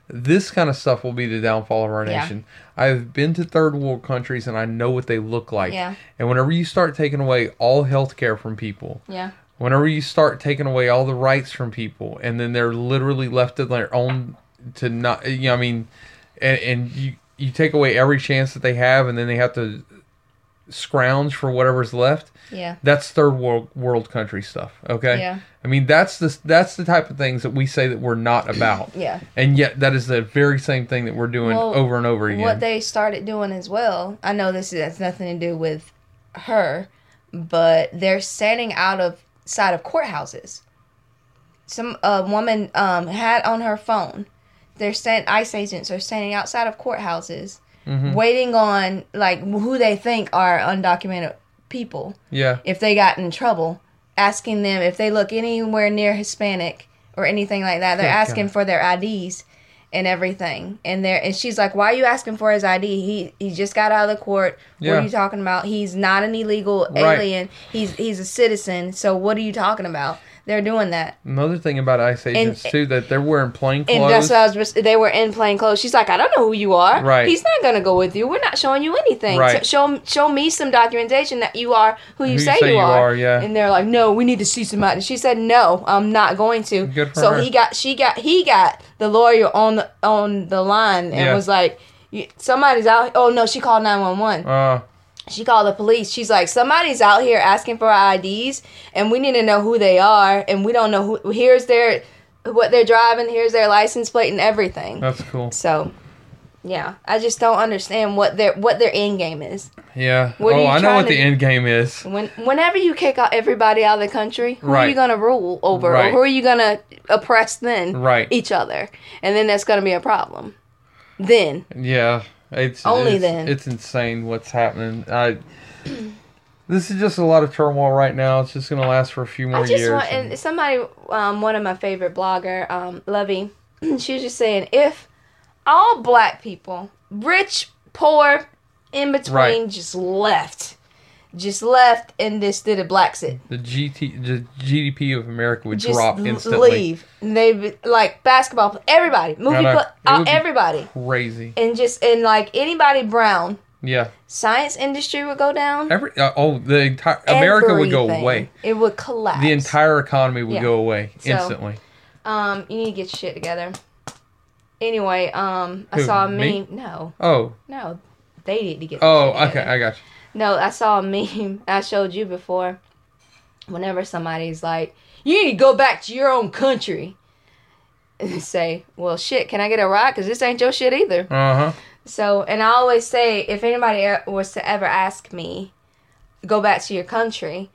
This kind of stuff will be the downfall of our Yeah. nation. I've been to third world countries and I know what they look like. Yeah. And whenever you start taking away all health care from people, Yeah. Whenever you start taking away all the rights from people, and then they're literally left to their own to not, you know, I mean, and, and you you take away every chance that they have, and then they have to scrounge for whatever's left. Yeah. That's third world world country stuff. Okay. Yeah. I mean, that's the that's the type of things that we say that we're not about. Yeah. And yet, that is the very same thing that we're doing Well, over and over again. What they started doing as well, I know this has nothing to do with her, but they're standing out of side of courthouses. Some a woman um, had on her phone. They're stand ICE agents are standing outside of courthouses, Mhm. waiting on like who they think are undocumented people. yeah. If they got in trouble, asking them if they look anywhere near Hispanic or anything like that. They're asking God. for their IDs and everything. And they're and she's like, "Why are you asking for his ID? He he just got out of the court. What Yeah. are you talking about? He's not an illegal Right. alien. He's he's a citizen. So what are you talking about?" They're doing that. Another thing about ICE agents too that they're wearing plain clothes. And that's what I was. They were in plain clothes. She's like, I don't know who you are. Right. He's not gonna go with you. We're not showing you anything. Right. So show show me some documentation that you are who you, Who you say, say you are. are, yeah. And they're like, No, we need to see some. And she said, No, I'm not going to. Good for so her. he got she got he got the lawyer on the on the line and Yeah. was like. Somebody's out. Oh no! She called nine one one. Uh, She called the police. She's like, somebody's out here asking for our IDs, and we need to know who they are, and we don't know who. Here's their, what they're driving. Here's their license plate and everything. that's cool. So, yeah, I just don't understand what their what their end game is. Yeah. What oh, I know what the do? end game is. When whenever you kick out everybody out of the country, who are you gonna rule over, Right. or who are you gonna oppress then? Right. Each other, and then that's gonna be a problem. Then, Yeah. It's Only it's, then. It's insane what's happening. I. This is just a lot of turmoil right now. It's just gonna last for a few more I just years. want, and somebody, um, one of my favorite blogger, um, Lovey, she was just saying if all black people, rich, poor, in between, Right. just left, just left, and just did a black sit, the GT, the GDP of America would just drop instantly. leave, and they like basketball, everybody, movie, know. pl- It uh, everybody, Crazy. and just and like anybody brown, Yeah. science industry would go down. Every uh, oh the entire America would go away. It would collapse. The entire economy would Yeah. go away So- instantly. Um, you need to get shit together. Anyway, um, I Who, saw a me? No, Oh. no, they need to get. Oh. Okay. I got you. No, I saw a meme. I showed you before. Whenever somebody's like, "You need to go back to your own country," and say, "Well, shit, can I get a ride? Cause this ain't your shit either." Uh huh. So, and I always say, if anybody was to ever ask me, "Go back to your country,"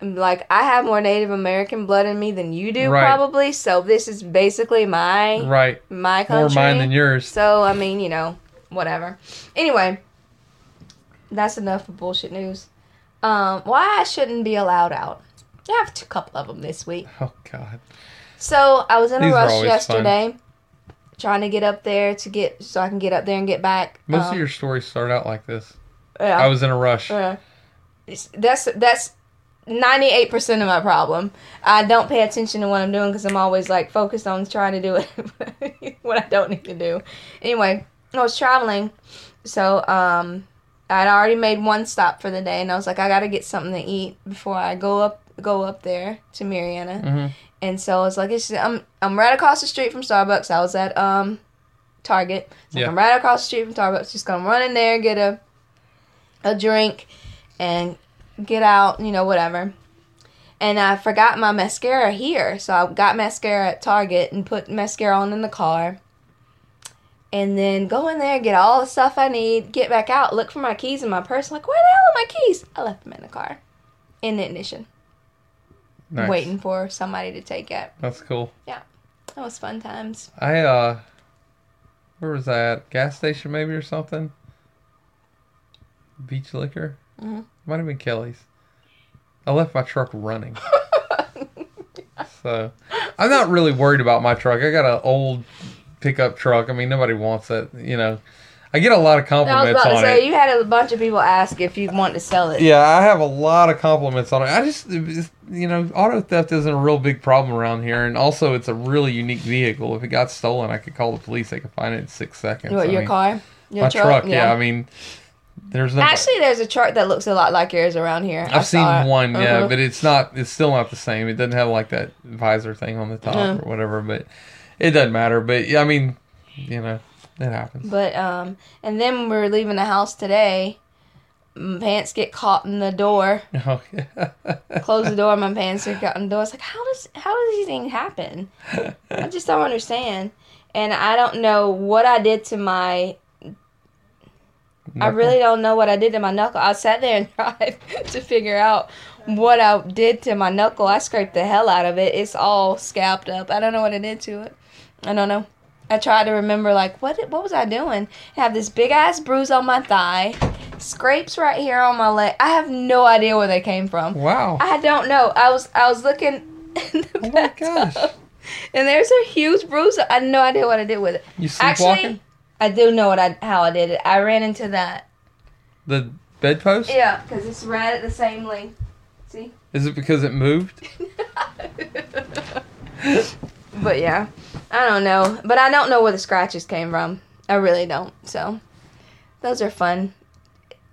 I'm like, I have more Native American blood in me than you do, Right. probably. So this is basically my Right. my country, More mine than yours. So I mean, you know, whatever. Anyway, that's enough of bullshit news. Um, why I shouldn't be allowed out? I have a couple of them this week. Oh God. So I was in a These are rush yesterday, trying to get up there to get so I can get up there and get back. Most Um, of your stories start out like this. yeah, I was in a rush. yeah. That's that's ninety eight percent of my problem. I don't pay attention to what I'm doing because I'm always like focused on trying to do it what I don't need to do. Anyway, I was traveling, so um, I'd already made one stop for the day, and I was like, I gotta get something to eat before I go up go up there to Mariana. hmm And so I was like, it's, I'm I'm right across the street from Starbucks. I was at um Target. So Yeah. I'm right across the street from Starbucks. Just gonna run in there, get a a drink, and get out. You know, whatever. And I forgot my mascara here, so I got mascara at Target and put mascara on in the car. And then go in there, get all the stuff I need, get back out, look for my keys in my purse. like, where the hell are my keys? I left them in the car, in the ignition, Nice. waiting for somebody to take it. That's cool. Yeah, that was fun times. I uh, where was that? Gas station maybe or something. Beach liquor. Mhm. Might have been Kelly's. I left my truck running. so I'm not really worried about my truck. I got an old pickup truck. I mean, nobody wants it. You know, I get a lot of I was compliments about to on say it. you had a bunch of people ask if you want to sell it. Yeah, I have a lot of compliments on it. I just, you know, auto theft isn't a real big problem around here, and also it's a really unique vehicle. If it got stolen, I could call the police. They could find it in six seconds. What, I your mean, car? Your my truck, yeah. I mean, There's no. Actually, there's a chart that looks a lot like yours around here. I've seen it. one, yeah, Uh-huh. but it's not. It's still not the same. It doesn't have like that visor thing on the top No. or whatever. But it doesn't matter. But yeah, I mean, you know, it happens. But um, and then we're leaving the house today, my pants get caught in the door. Oh, yeah. Close the door, my pants get caught in the door. It's like, how does how does these things happen? I just don't understand, and I don't know what I did to my. I really don't know what I did to my knuckle. I sat there and tried to figure out what I did to my knuckle. I scraped the hell out of it. It's all scalped up. I don't know what I did to it. I don't know. I tried to remember like what what was I doing? I have this big ass bruise on my thigh, scrapes right here on my leg. I have no idea where they came from. Wow. I don't know. I was I was looking in the Oh my bathtub, gosh. and there's a huge bruise. I had no idea what I did with it. You sleepwalking? Actually. I do know what I how I did it. I ran into that. The bedpost? Yeah, because it's right at the same length. See. Is it because it moved? but yeah, I don't know. But I don't know where the scratches came from. I really don't. So those are fun.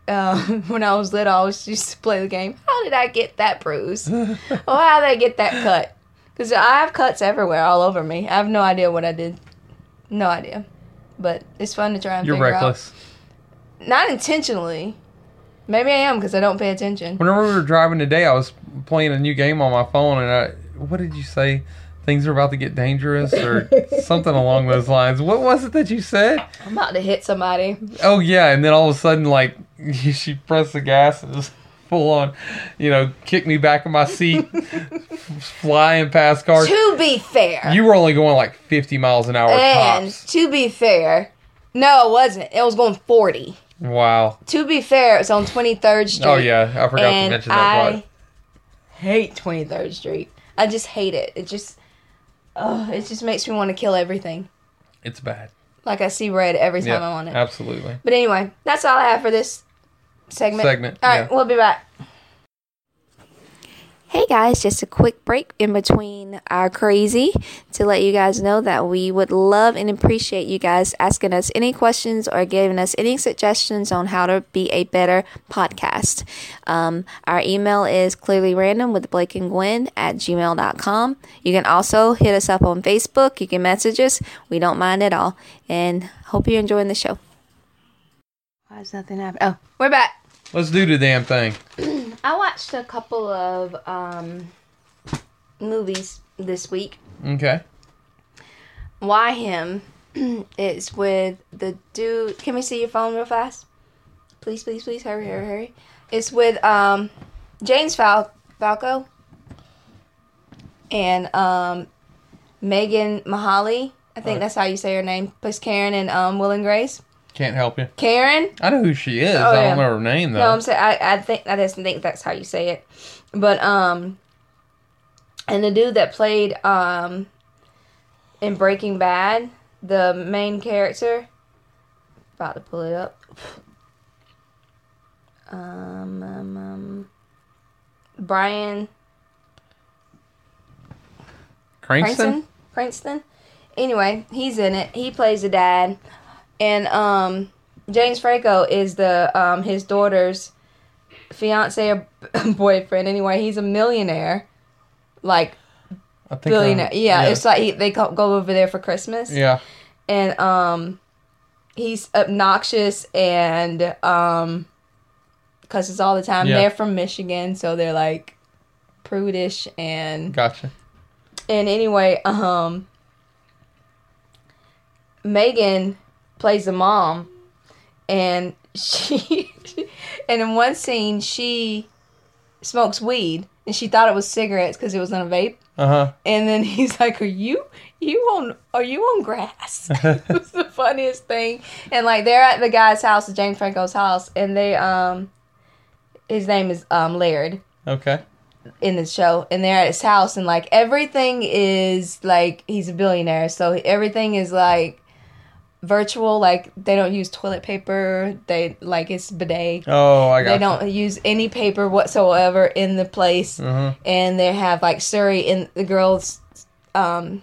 Uh, when I was little, I was used to play the game. How did I get that bruise? oh, how did I get that cut? Because I have cuts everywhere, all over me. I have no idea what I did. No idea. But it's fun to try and You're figure reckless. out. Not intentionally. Maybe I am because I don't pay attention. Whenever we were driving today, I was playing a new game on my phone, and I, what did you say? Things are about to get dangerous, or something along those lines. What was it that you said? I'm about to hit somebody. Oh yeah, and then all of a sudden, like she pressed the gas and was full on, you know, kicked me back in my seat, flying past cars. To be fair. You were only going like 50 miles an hour And tops. to be fair, no, it wasn't. It was going 40. Wow. To be fair, it was on 23rd Street. Oh yeah, I forgot to mention that I part. hate 23rd Street. I just hate it. It just, oh, it just makes me want to kill everything. It's bad. Like I see red every time Yeah, I'm on it. absolutely. But anyway, that's all I have for this segment. Segment, All right, yeah. we'll be back. Hey guys, just a quick break in between our crazy to let you guys know that we would love and appreciate you guys asking us any questions or giving us any suggestions on how to be a better podcast. Um, our email is clearly random with Blake and Gwen at gmail.com. You can also hit us up on Facebook. You can message us. We don't mind at all. And hope you're enjoying the show. Why does nothing happen? Oh, we're back. Let's do the damn thing. I watched a couple of um, movies this week. Okay. Why him? it's with the dude. Can we see your phone real fast? Please, please, please, hurry, hurry, hurry. It's with um, James Fal- Falco and um, Megan Mahali. I think Right. that's how you say her name. Plays Karen and um, Will and Grace. Can't help you. Karen. I know who she is. Oh, I don't know her name though. No, I'm saying I, I think I just think that's how you say it. But um and the dude that played um in Breaking Bad, the main character about to pull it up. Um, um, um Bryan Cranston? Cranston. Cranston. Anyway, he's in it. He plays the dad, and um, James Franco is the um his daughter's fiance or boyfriend. Anyway, he's a millionaire, like billionaire. I- yeah, it's like he, they go over there for Christmas, yeah. and um, he's obnoxious and um, cusses all the time. Yeah. They're from Michigan, so they're like prudish and Gotcha. and anyway, um, Megan plays the mom, and she, and in one scene she smokes weed, and she thought it was cigarettes because it was in a vape. Uh huh. And then he's like, "Are you you on are you on grass?" it was the funniest thing. And like they're at the guy's house, James Franco's house, and they um, his name is um Laird Okay. in the show and they're at his house and like everything is like he's a billionaire so everything is like virtual like they don't use toilet paper they like it's bidet Oh, I got. they don't use any paper whatsoever in the place huh. and they have like Siri in the girls um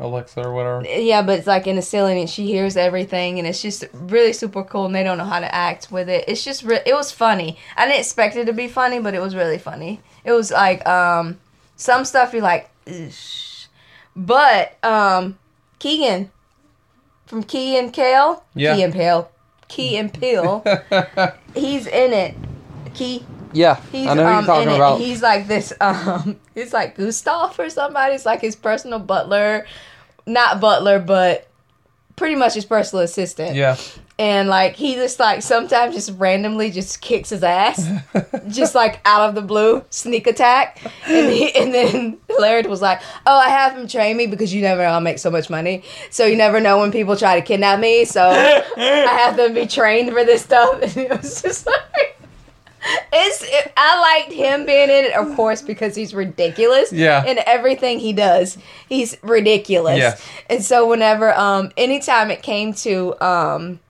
Alexa or whatever. Yeah, but it's like in the ceiling and she hears everything and it's just really super cool and they don't know how to act with it. It's just re- it was funny. I didn't expect it to be funny, but it was really funny. It was like um some stuff you're like Ish. but um Keegan from Key and Kale, Yeah. Key and Pale, Key and Peele, he's in it. Key yeah, He's I know who um, you're talking in it. about. He's like this. Um, he's like Gustav or somebody. It's like his personal butler, not butler, but pretty much his personal assistant. yeah, And like he just like sometimes just randomly just kicks his ass, just like out of the blue, sneak attack. And he, and then Laird was like, "Oh, I have him train me because you never know I'll make so much money. So you never know when people try to kidnap me. So I have them be trained for this stuff." And it was just like. It's it, I liked him being in it, of course, because he's ridiculous. Yeah. In everything he does, he's ridiculous. Yes. And so whenever, um, anytime it came to, um,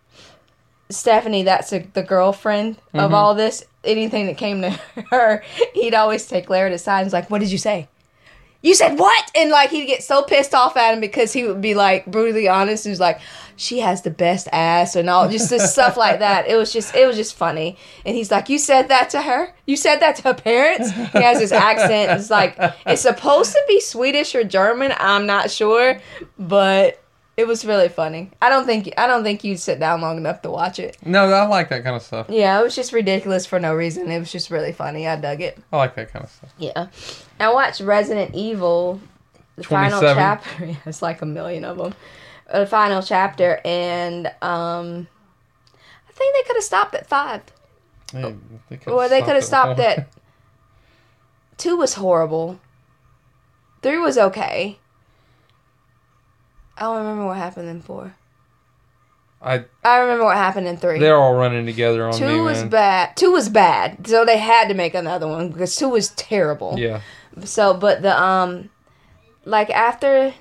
Stephanie, that's a, the girlfriend of Mm-hmm. all this. Anything that came to her, he'd always take Laird aside and was like, "What did you say?" You said what? And like he'd get so pissed off at him because he would be like brutally honest. He was like, "She has the best ass," and all just this stuff like that. It was just it was just funny. And he's like, "You said that to her? You said that to her parents?" He has his accent. It's like it's supposed to be Swedish or German. I'm not sure, but it was really funny. I don't think I don't think you'd sit down long enough to watch it. no, I like that kind of stuff. Yeah, it was just ridiculous for no reason. It was just really funny. I dug it. I like that kind of stuff. Yeah. I watched Resident Evil, the final chapter. Yeah, it's like a million of them. The final chapter, and um, I think they could have stopped at five. Hey, they could've Or they could have stopped at at. Two was horrible. Three was okay. I don't remember what happened in four. I I remember what happened in three. they're all running together on two me, was man. bad. Two was bad, so they had to make another one because two was terrible. Yeah, So, but the um, like after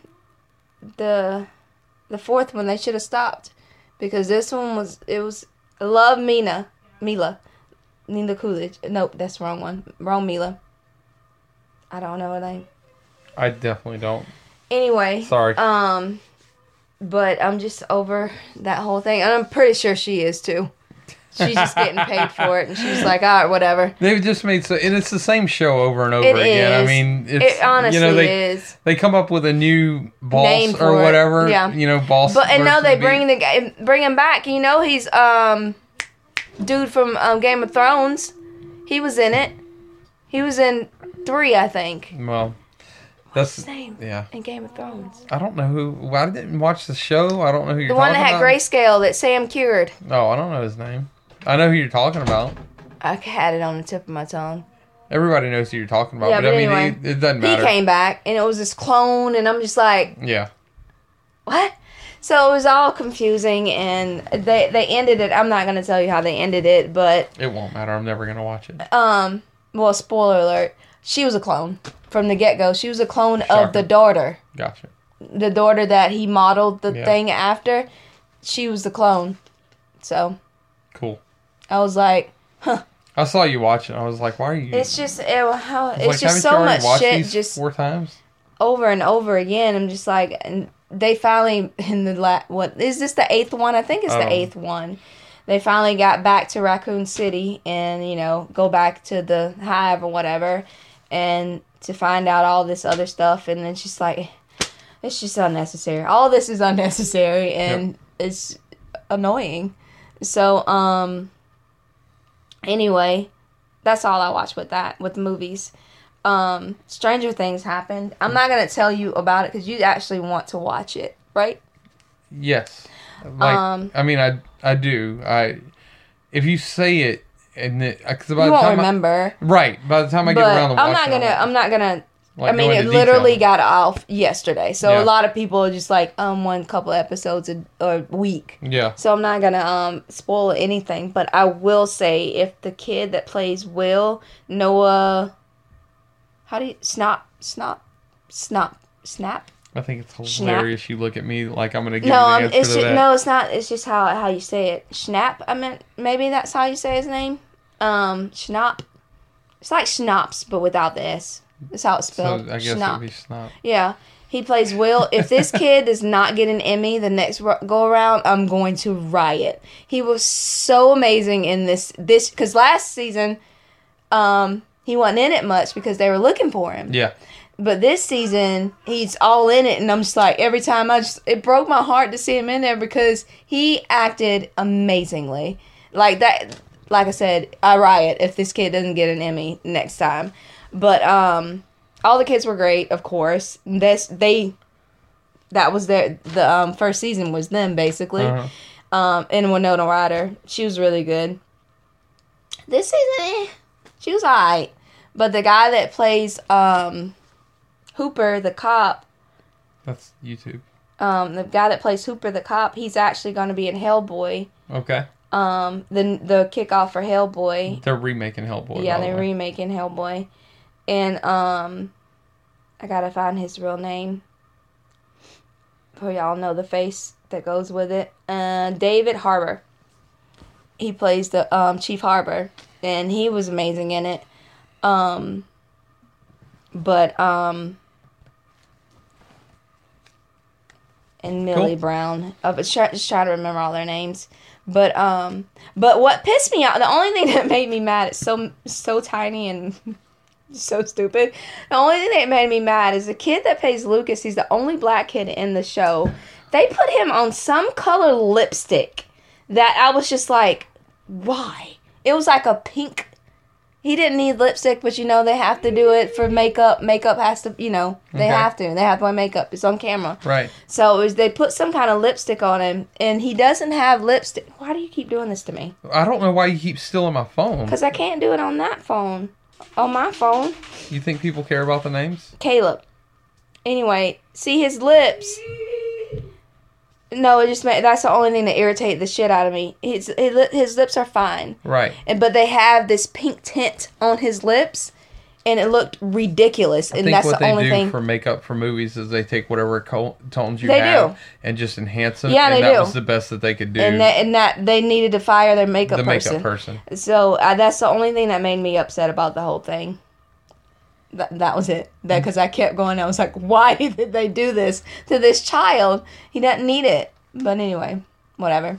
the the fourth one, they should have stopped because this one was it was love Mina Mila Nina Coolidge. Nope, that's the wrong one. Wrong Mila. I don't know her name. I definitely don't. Anyway, Sorry. um, but I'm just over that whole thing, and I'm pretty sure she is too. She's just getting paid for it, and she's like, all right, whatever. They've just made so, and it's the same show over and over It again. I mean, it's It honestly you know they is. they come up with a new boss Name or for it, whatever. yeah. you know, boss. But and now they bring the guy, bring him back. You know, he's um, dude from um, Game of Thrones. He was in it. He was in three, I think. Well, that's His name yeah. in Game of Thrones. I don't know who. I didn't watch the show. I don't know who you're talking about. The one that had about. grayscale that Sam cured. No, I don't know his name. I know who you're talking about. I had it on the tip of my tongue. Everybody knows who you're talking about. Yeah, but, but I mean, anyway, it, it doesn't matter. He came back, and it was this clone, and I'm just like, Yeah, what? So it was all confusing, and they they ended it. I'm not gonna tell you how they ended it, but it won't matter. I'm never gonna watch it. um, well, spoiler alert, she was a clone from the get go. She was a clone of the daughter, Gotcha. the daughter that he modeled the Yeah. thing after. She was the clone. So Cool. I was like, huh. I saw you watching. I was like, why are you? it's just it, how it's like, just so much shit, just four times. over and over again. I'm just like, and they finally in the la- what is this the eighth one? I think it's the Oh. eighth one. They finally got back to Raccoon City and you know go back to the hive or whatever, and to find out all this other stuff. And then she's like, it's just unnecessary. All this is unnecessary and it's annoying. So um. Anyway, that's all I watch with that with movies um stranger things happened i'm not gonna tell you about it because you actually want to watch it right Yes. Like, Um, I mean, I I do. I if you say it and because by you the won't time I- remember right by the time I get around to i'm not gonna i'm not gonna like, i mean it literally detail. got off yesterday so Yeah. a lot of people are just like um one couple episodes a, a week Yeah. so i'm not gonna um spoil anything but i will say if the kid that plays will noah how do you snap snap snap snap I think it's hilarious. You look at me like I'm gonna give No, um, answer it's to just, that. no, it's not. It's just how how you say it. Schnapp. I meant maybe that's how you say his name. Um, Schnapp. It's like schnapps, but without the s. That's how it's so spelled. I guess Schnapp. it'd be snap. Yeah, He plays Will. If this kid does not get an Emmy the next go around, I'm going to riot. He was so amazing in this this because last season, um, he wasn't in it much because they were looking for him. Yeah. But this season, he's all in it, and I'm just like every time I just it broke my heart to see him in there because he acted amazingly. Like that, like I said, I riot if this kid doesn't get an Emmy next time. But um, all the kids were great, of course. This they that was their the um first season was them basically. Uh-huh. Um, and Winona Ryder, she was really good. This season, eh, she was alright. But the guy that plays um Hooper, the cop, That's YouTube. um, the guy that plays Hooper, the cop, he's actually going to be in Hellboy. Okay. Um, the the kickoff for Hellboy. They're remaking Hellboy. yeah, they're way. remaking Hellboy, and um, I gotta find his real name. For y'all know the face that goes with it. Uh, David Harbour. He plays the um Chief Harbor, and he was amazing in it. Um, but um. And Millie Cool. Brown. Uh, but try, just trying to remember all their names. But um, but what pissed me off, the only thing that made me mad, it's so so tiny and so stupid. The only thing that made me mad is the kid that plays Lucas. He's the only black kid in the show. They put him on some color lipstick that I was just like, why? It was like a pink. He didn't need lipstick, but you know they have to do it for makeup. Makeup has to, you know, they Okay. have to. They have to wear makeup. It's on camera. Right. So it was, they put some kind of lipstick on him, and he doesn't have lipstick. Why do you keep doing this to me? I don't know why you keep stealing my phone. Because I can't do it on that phone. On my phone. You think people care about the names? Caleb. Anyway, see his lips. No, it just made, that's the only thing that irritated the shit out of me. His his, lips are fine, Right. and but they have this pink tint on his lips, and it looked ridiculous. I And think that's what the they only do thing. for makeup for movies is they take whatever co- tones you They have do. and just enhance them. Yeah, and they that do. was the best that they could do. and that and that they needed to fire their makeup the person. makeup person. So uh, that's the only thing that made me upset about the whole thing. That, that was it. That because I kept going. I was like, why did they do this to this child? He doesn't need it. But anyway, whatever.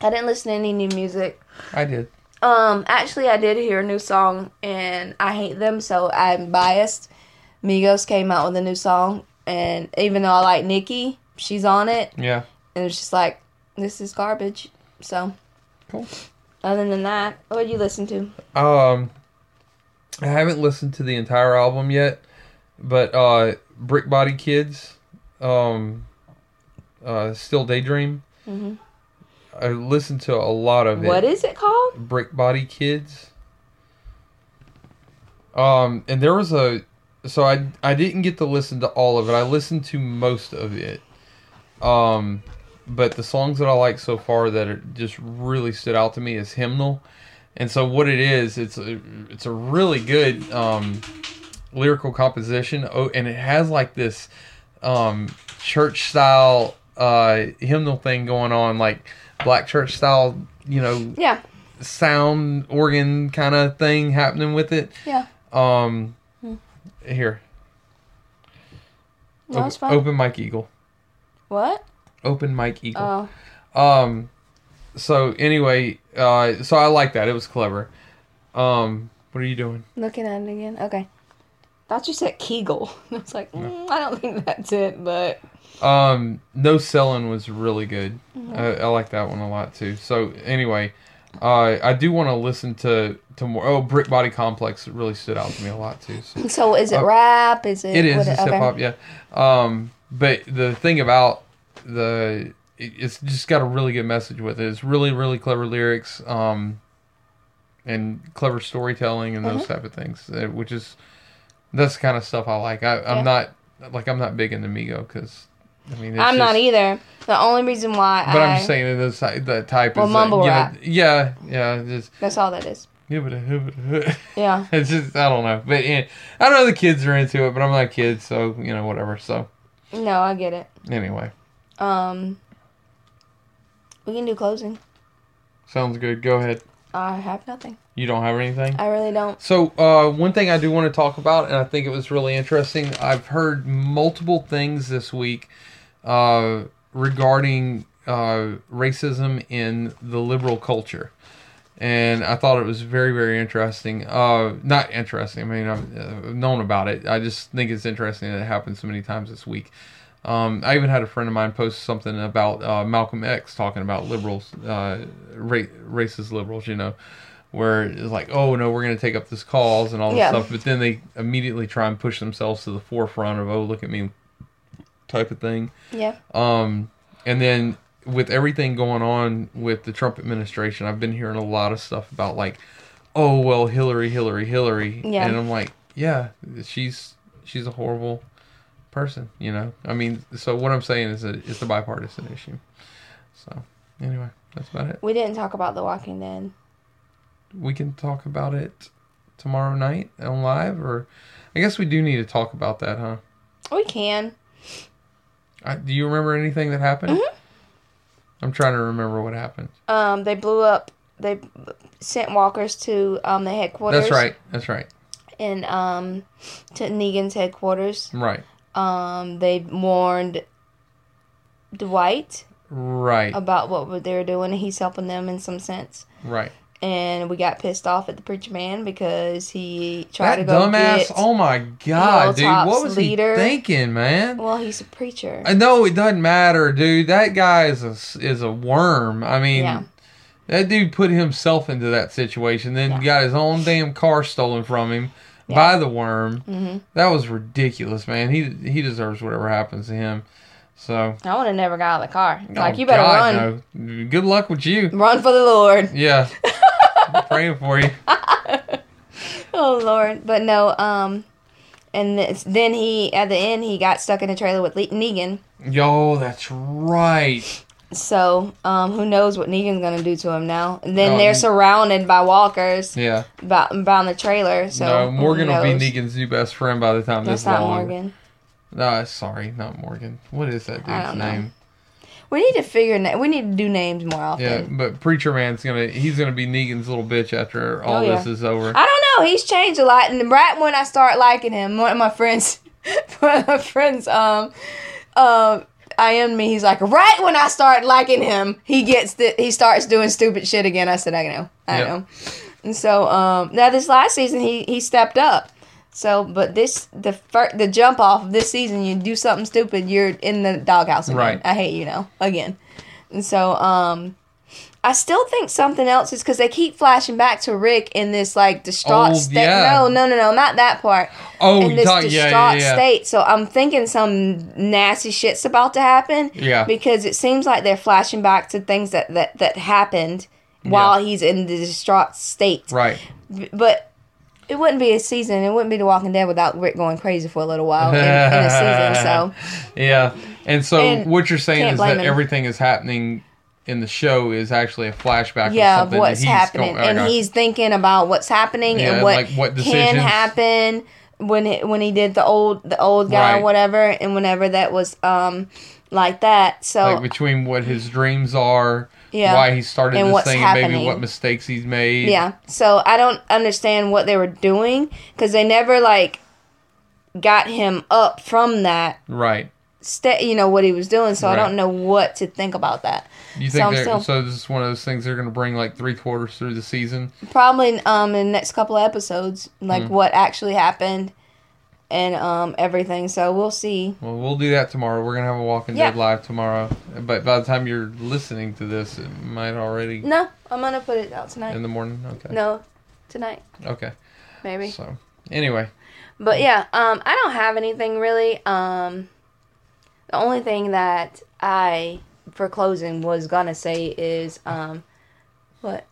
I didn't listen to any new music. I did. Um, actually, I did hear a new song, and I hate them, so I'm biased. Migos came out with a new song, and even though I like Nicki, she's on it, Yeah. and it's just like this is garbage. So, Cool. other than that, what did you listen to? Um, I haven't listened to the entire album yet, but uh, Brick Body Kids, um, uh, Still Daydream. Mhm. I listened to a lot of it. What is it called? Brick Body Kids. Um, and there was a, so I I didn't get to listen to all of it. I listened to most of it. Um, but the songs that I like so far that are just really stood out to me is hymnal, and so what it is, it's a, it's a really good um, lyrical composition. Oh, and it has like this um, church style uh, hymnal thing going on, like black church style, you know, Yeah, sound organ kind of thing happening with it. yeah. Um, here, No, fine. Open Mike Eagle, What? Open Mike Eagle. Oh, Um, so anyway, uh, so I like that. It was clever. Um, what are you doing? looking at it again. Okay. Thought you said Kegel. I was like, mm, I don't think that's it, but Um, no selling was really good. Mm-hmm. I, I like that one a lot too. So anyway, uh, I do want to listen to to more. Oh, Brick Body Complex really stood out to me a lot too. So. so is it Uh, rap? Is it? It is what it's okay. hip hop, yeah. Um, but the thing about the it- it's just got a really good message with it. It's really really clever lyrics, um, and clever storytelling and those Mm-hmm. type of things, uh, which is that's the kind of stuff I like. I, I'm Yeah. not like I'm not big into Migo because I mean it's I'm not either. The only reason why But I, I'm just saying that this that type Well, is mumble uh, you know, rap. yeah, yeah, just that's all that is. Yeah, it's just I don't know, but yeah, I know the kids are into it, but I'm not kids, so you know whatever. So No, I get it. anyway, Um, we can do closing. sounds good. Go ahead. I have nothing. You don't have anything. I really don't. So, uh, one thing I do want to talk about, and I think it was really interesting, I've heard multiple things this week uh, regarding uh, racism in the liberal culture. And I thought it was very, very interesting. Uh, not interesting. I mean, I've uh, known about it. I just think it's interesting that it happened so many times this week. Um, I even had a friend of mine post something about uh, Malcolm X talking about liberals, uh, ra- racist liberals, you know, where it's like, oh no, we're going to take up this cause and all this Yeah. stuff, but then they immediately try and push themselves to the forefront of, oh look at me, type of thing. Yeah. Um, and then with everything going on with the Trump administration, I've been hearing a lot of stuff about like, oh well, Hillary, Hillary, Hillary, Yeah. and I'm like, yeah, she's she's a horrible person, you know. I mean, so what I'm saying is that it's a bipartisan issue. So anyway, that's about it. We didn't talk about The Walking Dead. We can talk about it tomorrow night on live, or I guess we do need to talk about that, huh? We can. I, do you remember anything that happened? Mm-hmm. I'm trying to remember what happened. Um, they blew up. They sent walkers to um the headquarters. That's right. That's right. And um, to Negan's headquarters. Right. Um, they warned Dwight Right. about what they were doing. and He's helping them in some sense. right. And we got pissed off at the preacher man because he tried That to go dumbass. get. oh my god, dude. What was leader. he thinking, man? Well, he's a preacher. I know it doesn't matter, dude. That guy is a is a worm. I mean, Yeah. that dude put himself into that situation, then Yeah. got his own damn car stolen from him Yeah. by the worm. hmm That was ridiculous, man. He he deserves whatever happens to him. So, I would have never got out of the car. Like oh, you better God, run, no. Good luck with you. run for the Lord. Yeah. I'm praying for you. Oh Lord, but no. Um, and this, then he at the end he got stuck in a trailer with Le- Negan. Yo, that's right. So um, who knows what Negan's gonna do to him now? And then Oh, they're surrounded by walkers Yeah. about about the trailer. So no, Morgan will be? Negan's new best friend by the time That's this not is over. Morgan. No, sorry, not Morgan. What is that I dude's don't know. name? We need to figure. Na- we need to do names more often. Yeah, but Preacher Man's gonna he's gonna be Negan's little bitch after all Oh, yeah. this is over. I don't know. He's changed a lot, and right when I start liking him, one of my friends, one of my friends, um, um, I am me. He's like, right when I start liking him, he gets the he starts doing stupid shit again. I said, I know, I Yep. know. And so, um, now this last season, he he stepped up. So, but this the fir- the jump off of this season, you do something stupid, you're in the doghouse again. Right. I hate you now again. And so, um, I still think something else is because they keep flashing back to Rick in this like distraught Oh, state. yeah. No, no, no, no, not that part. oh, in this distraught yeah, yeah. state. So I'm thinking some nasty shit's about to happen. Yeah. Because it seems like they're flashing back to things that that that happened while he's in the distraught state. Right. But it wouldn't be a season. It wouldn't be The Walking Dead without Rick going crazy for a little while in, in a season. So Yeah. And so And what you're saying is that him. everything is happening in the show is actually a flashback yeah, of of what's happening, going, and okay. he's thinking about what's happening Yeah, and what, like what can happen when it, when he did the old the old guy Right. or whatever, and whenever that was um like that. So like between what his dreams are, Yeah. why he started And this thing, and maybe happening. what mistakes he's made. Yeah. So I don't understand what they were doing because they never like got him up from that Right. Sta you know what he was doing. So I don't know what to think about that. You So think I'm still- so this is one of those things they're gonna bring like three quarters through the season. Probably um in the next couple of episodes, like Mm. what actually happened and um everything. So we'll see. Well, we'll do that tomorrow. We're gonna have a Walking Yeah. Dead live tomorrow. But by the time you're listening to this, it might already No, I'm gonna put it out tonight. in the morning. Okay. No, tonight Okay. maybe. So anyway, But yeah, um, I don't have anything really. Um, the only thing that I, for closing, was gonna say is, um, what?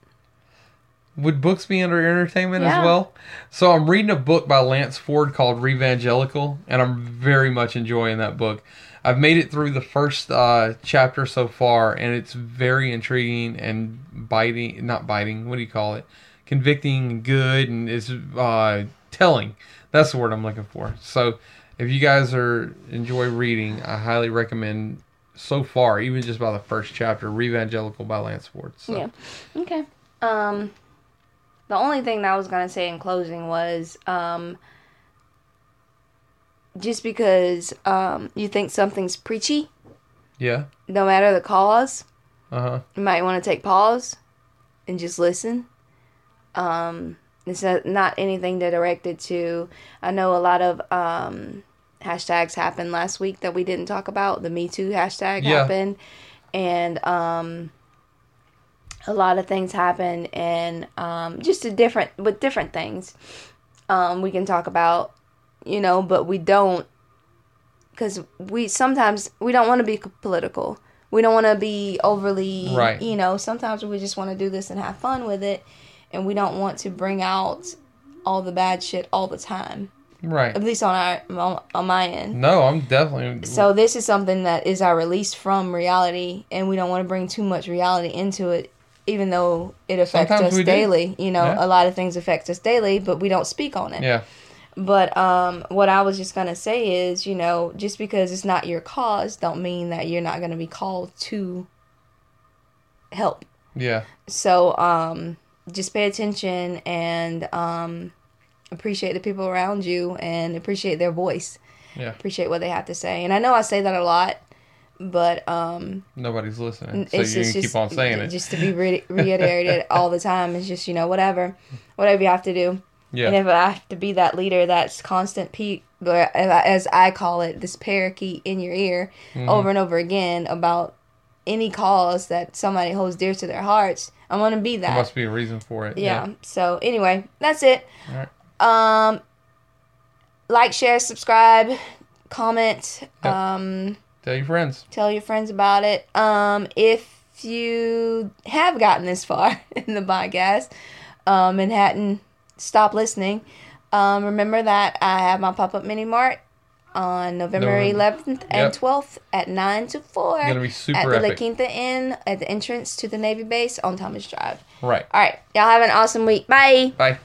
would books be under entertainment Yeah. as well? So I'm reading a book by Lance Ford called Revangelical, and I'm very much enjoying that book. I've made it through the first uh, chapter so far, and it's very intriguing and biting. Not biting. What do you call it? Convicting, good, and it's uh, telling. That's the word I'm looking for. So, if you guys are enjoy reading, I highly recommend. So far, even just by the first chapter, Revangelical by Lance Ford. So, Yeah. Okay. Um, the only thing that I was gonna say in closing was um, just because um, you think something's preachy, Yeah. no matter the cause, Uh huh. you might want to take pause and just listen. Um, it's not, anything directed to. I know a lot of um, hashtags happened last week that we didn't talk about. The Me Too hashtag Yeah. happened, and um, a lot of things happened, and um, just a different with different things. Um, we can talk about, you know, but we don't because we sometimes we don't want to be political. We don't want to be overly, Right. you know. Sometimes we just want to do this and have fun with it, and we don't want to bring out all the bad shit all the time. Right. At least on our on, on my end. No, I'm definitely. So this is something that is our release from reality, and we don't want to bring too much reality into it, even though it affects Sometimes us we do. daily. You know, Yeah. a lot of things affect us daily, but we don't speak on it. yeah. But um, what I was just gonna say is, you know, just because it's not your cause, don't mean that you're not gonna be called to help. Yeah. So um, just pay attention and um, appreciate the people around you and appreciate their voice. Yeah. Appreciate what they have to say. And I know I say that a lot, but um, Nobody's listening, so it's you just, can keep on saying it. Just to be re- reiterated all the time. It's just you know whatever, whatever you have to do. yeah. And if I have to be that leader, that's constant pe as I call it, this parakeet in your ear Mm-hmm. over and over again about any cause that somebody holds dear to their hearts, I'm gonna be There that. must be a reason for it. yeah. So anyway, that's it. All right. Um, like, share, subscribe, comment. Yep. Um, Tell your friends. tell your friends about it. Um, if you have gotten this far in the podcast um, and hadn't stopped listening, um, remember that I have my pop up mini mart on November November. 11th and Yep. 12th at 9 to 4 Gonna be at the La. Quinta Inn at the entrance to the Navy base on Thomas Drive. Right. All right, y'all have an awesome week. Bye. Bye.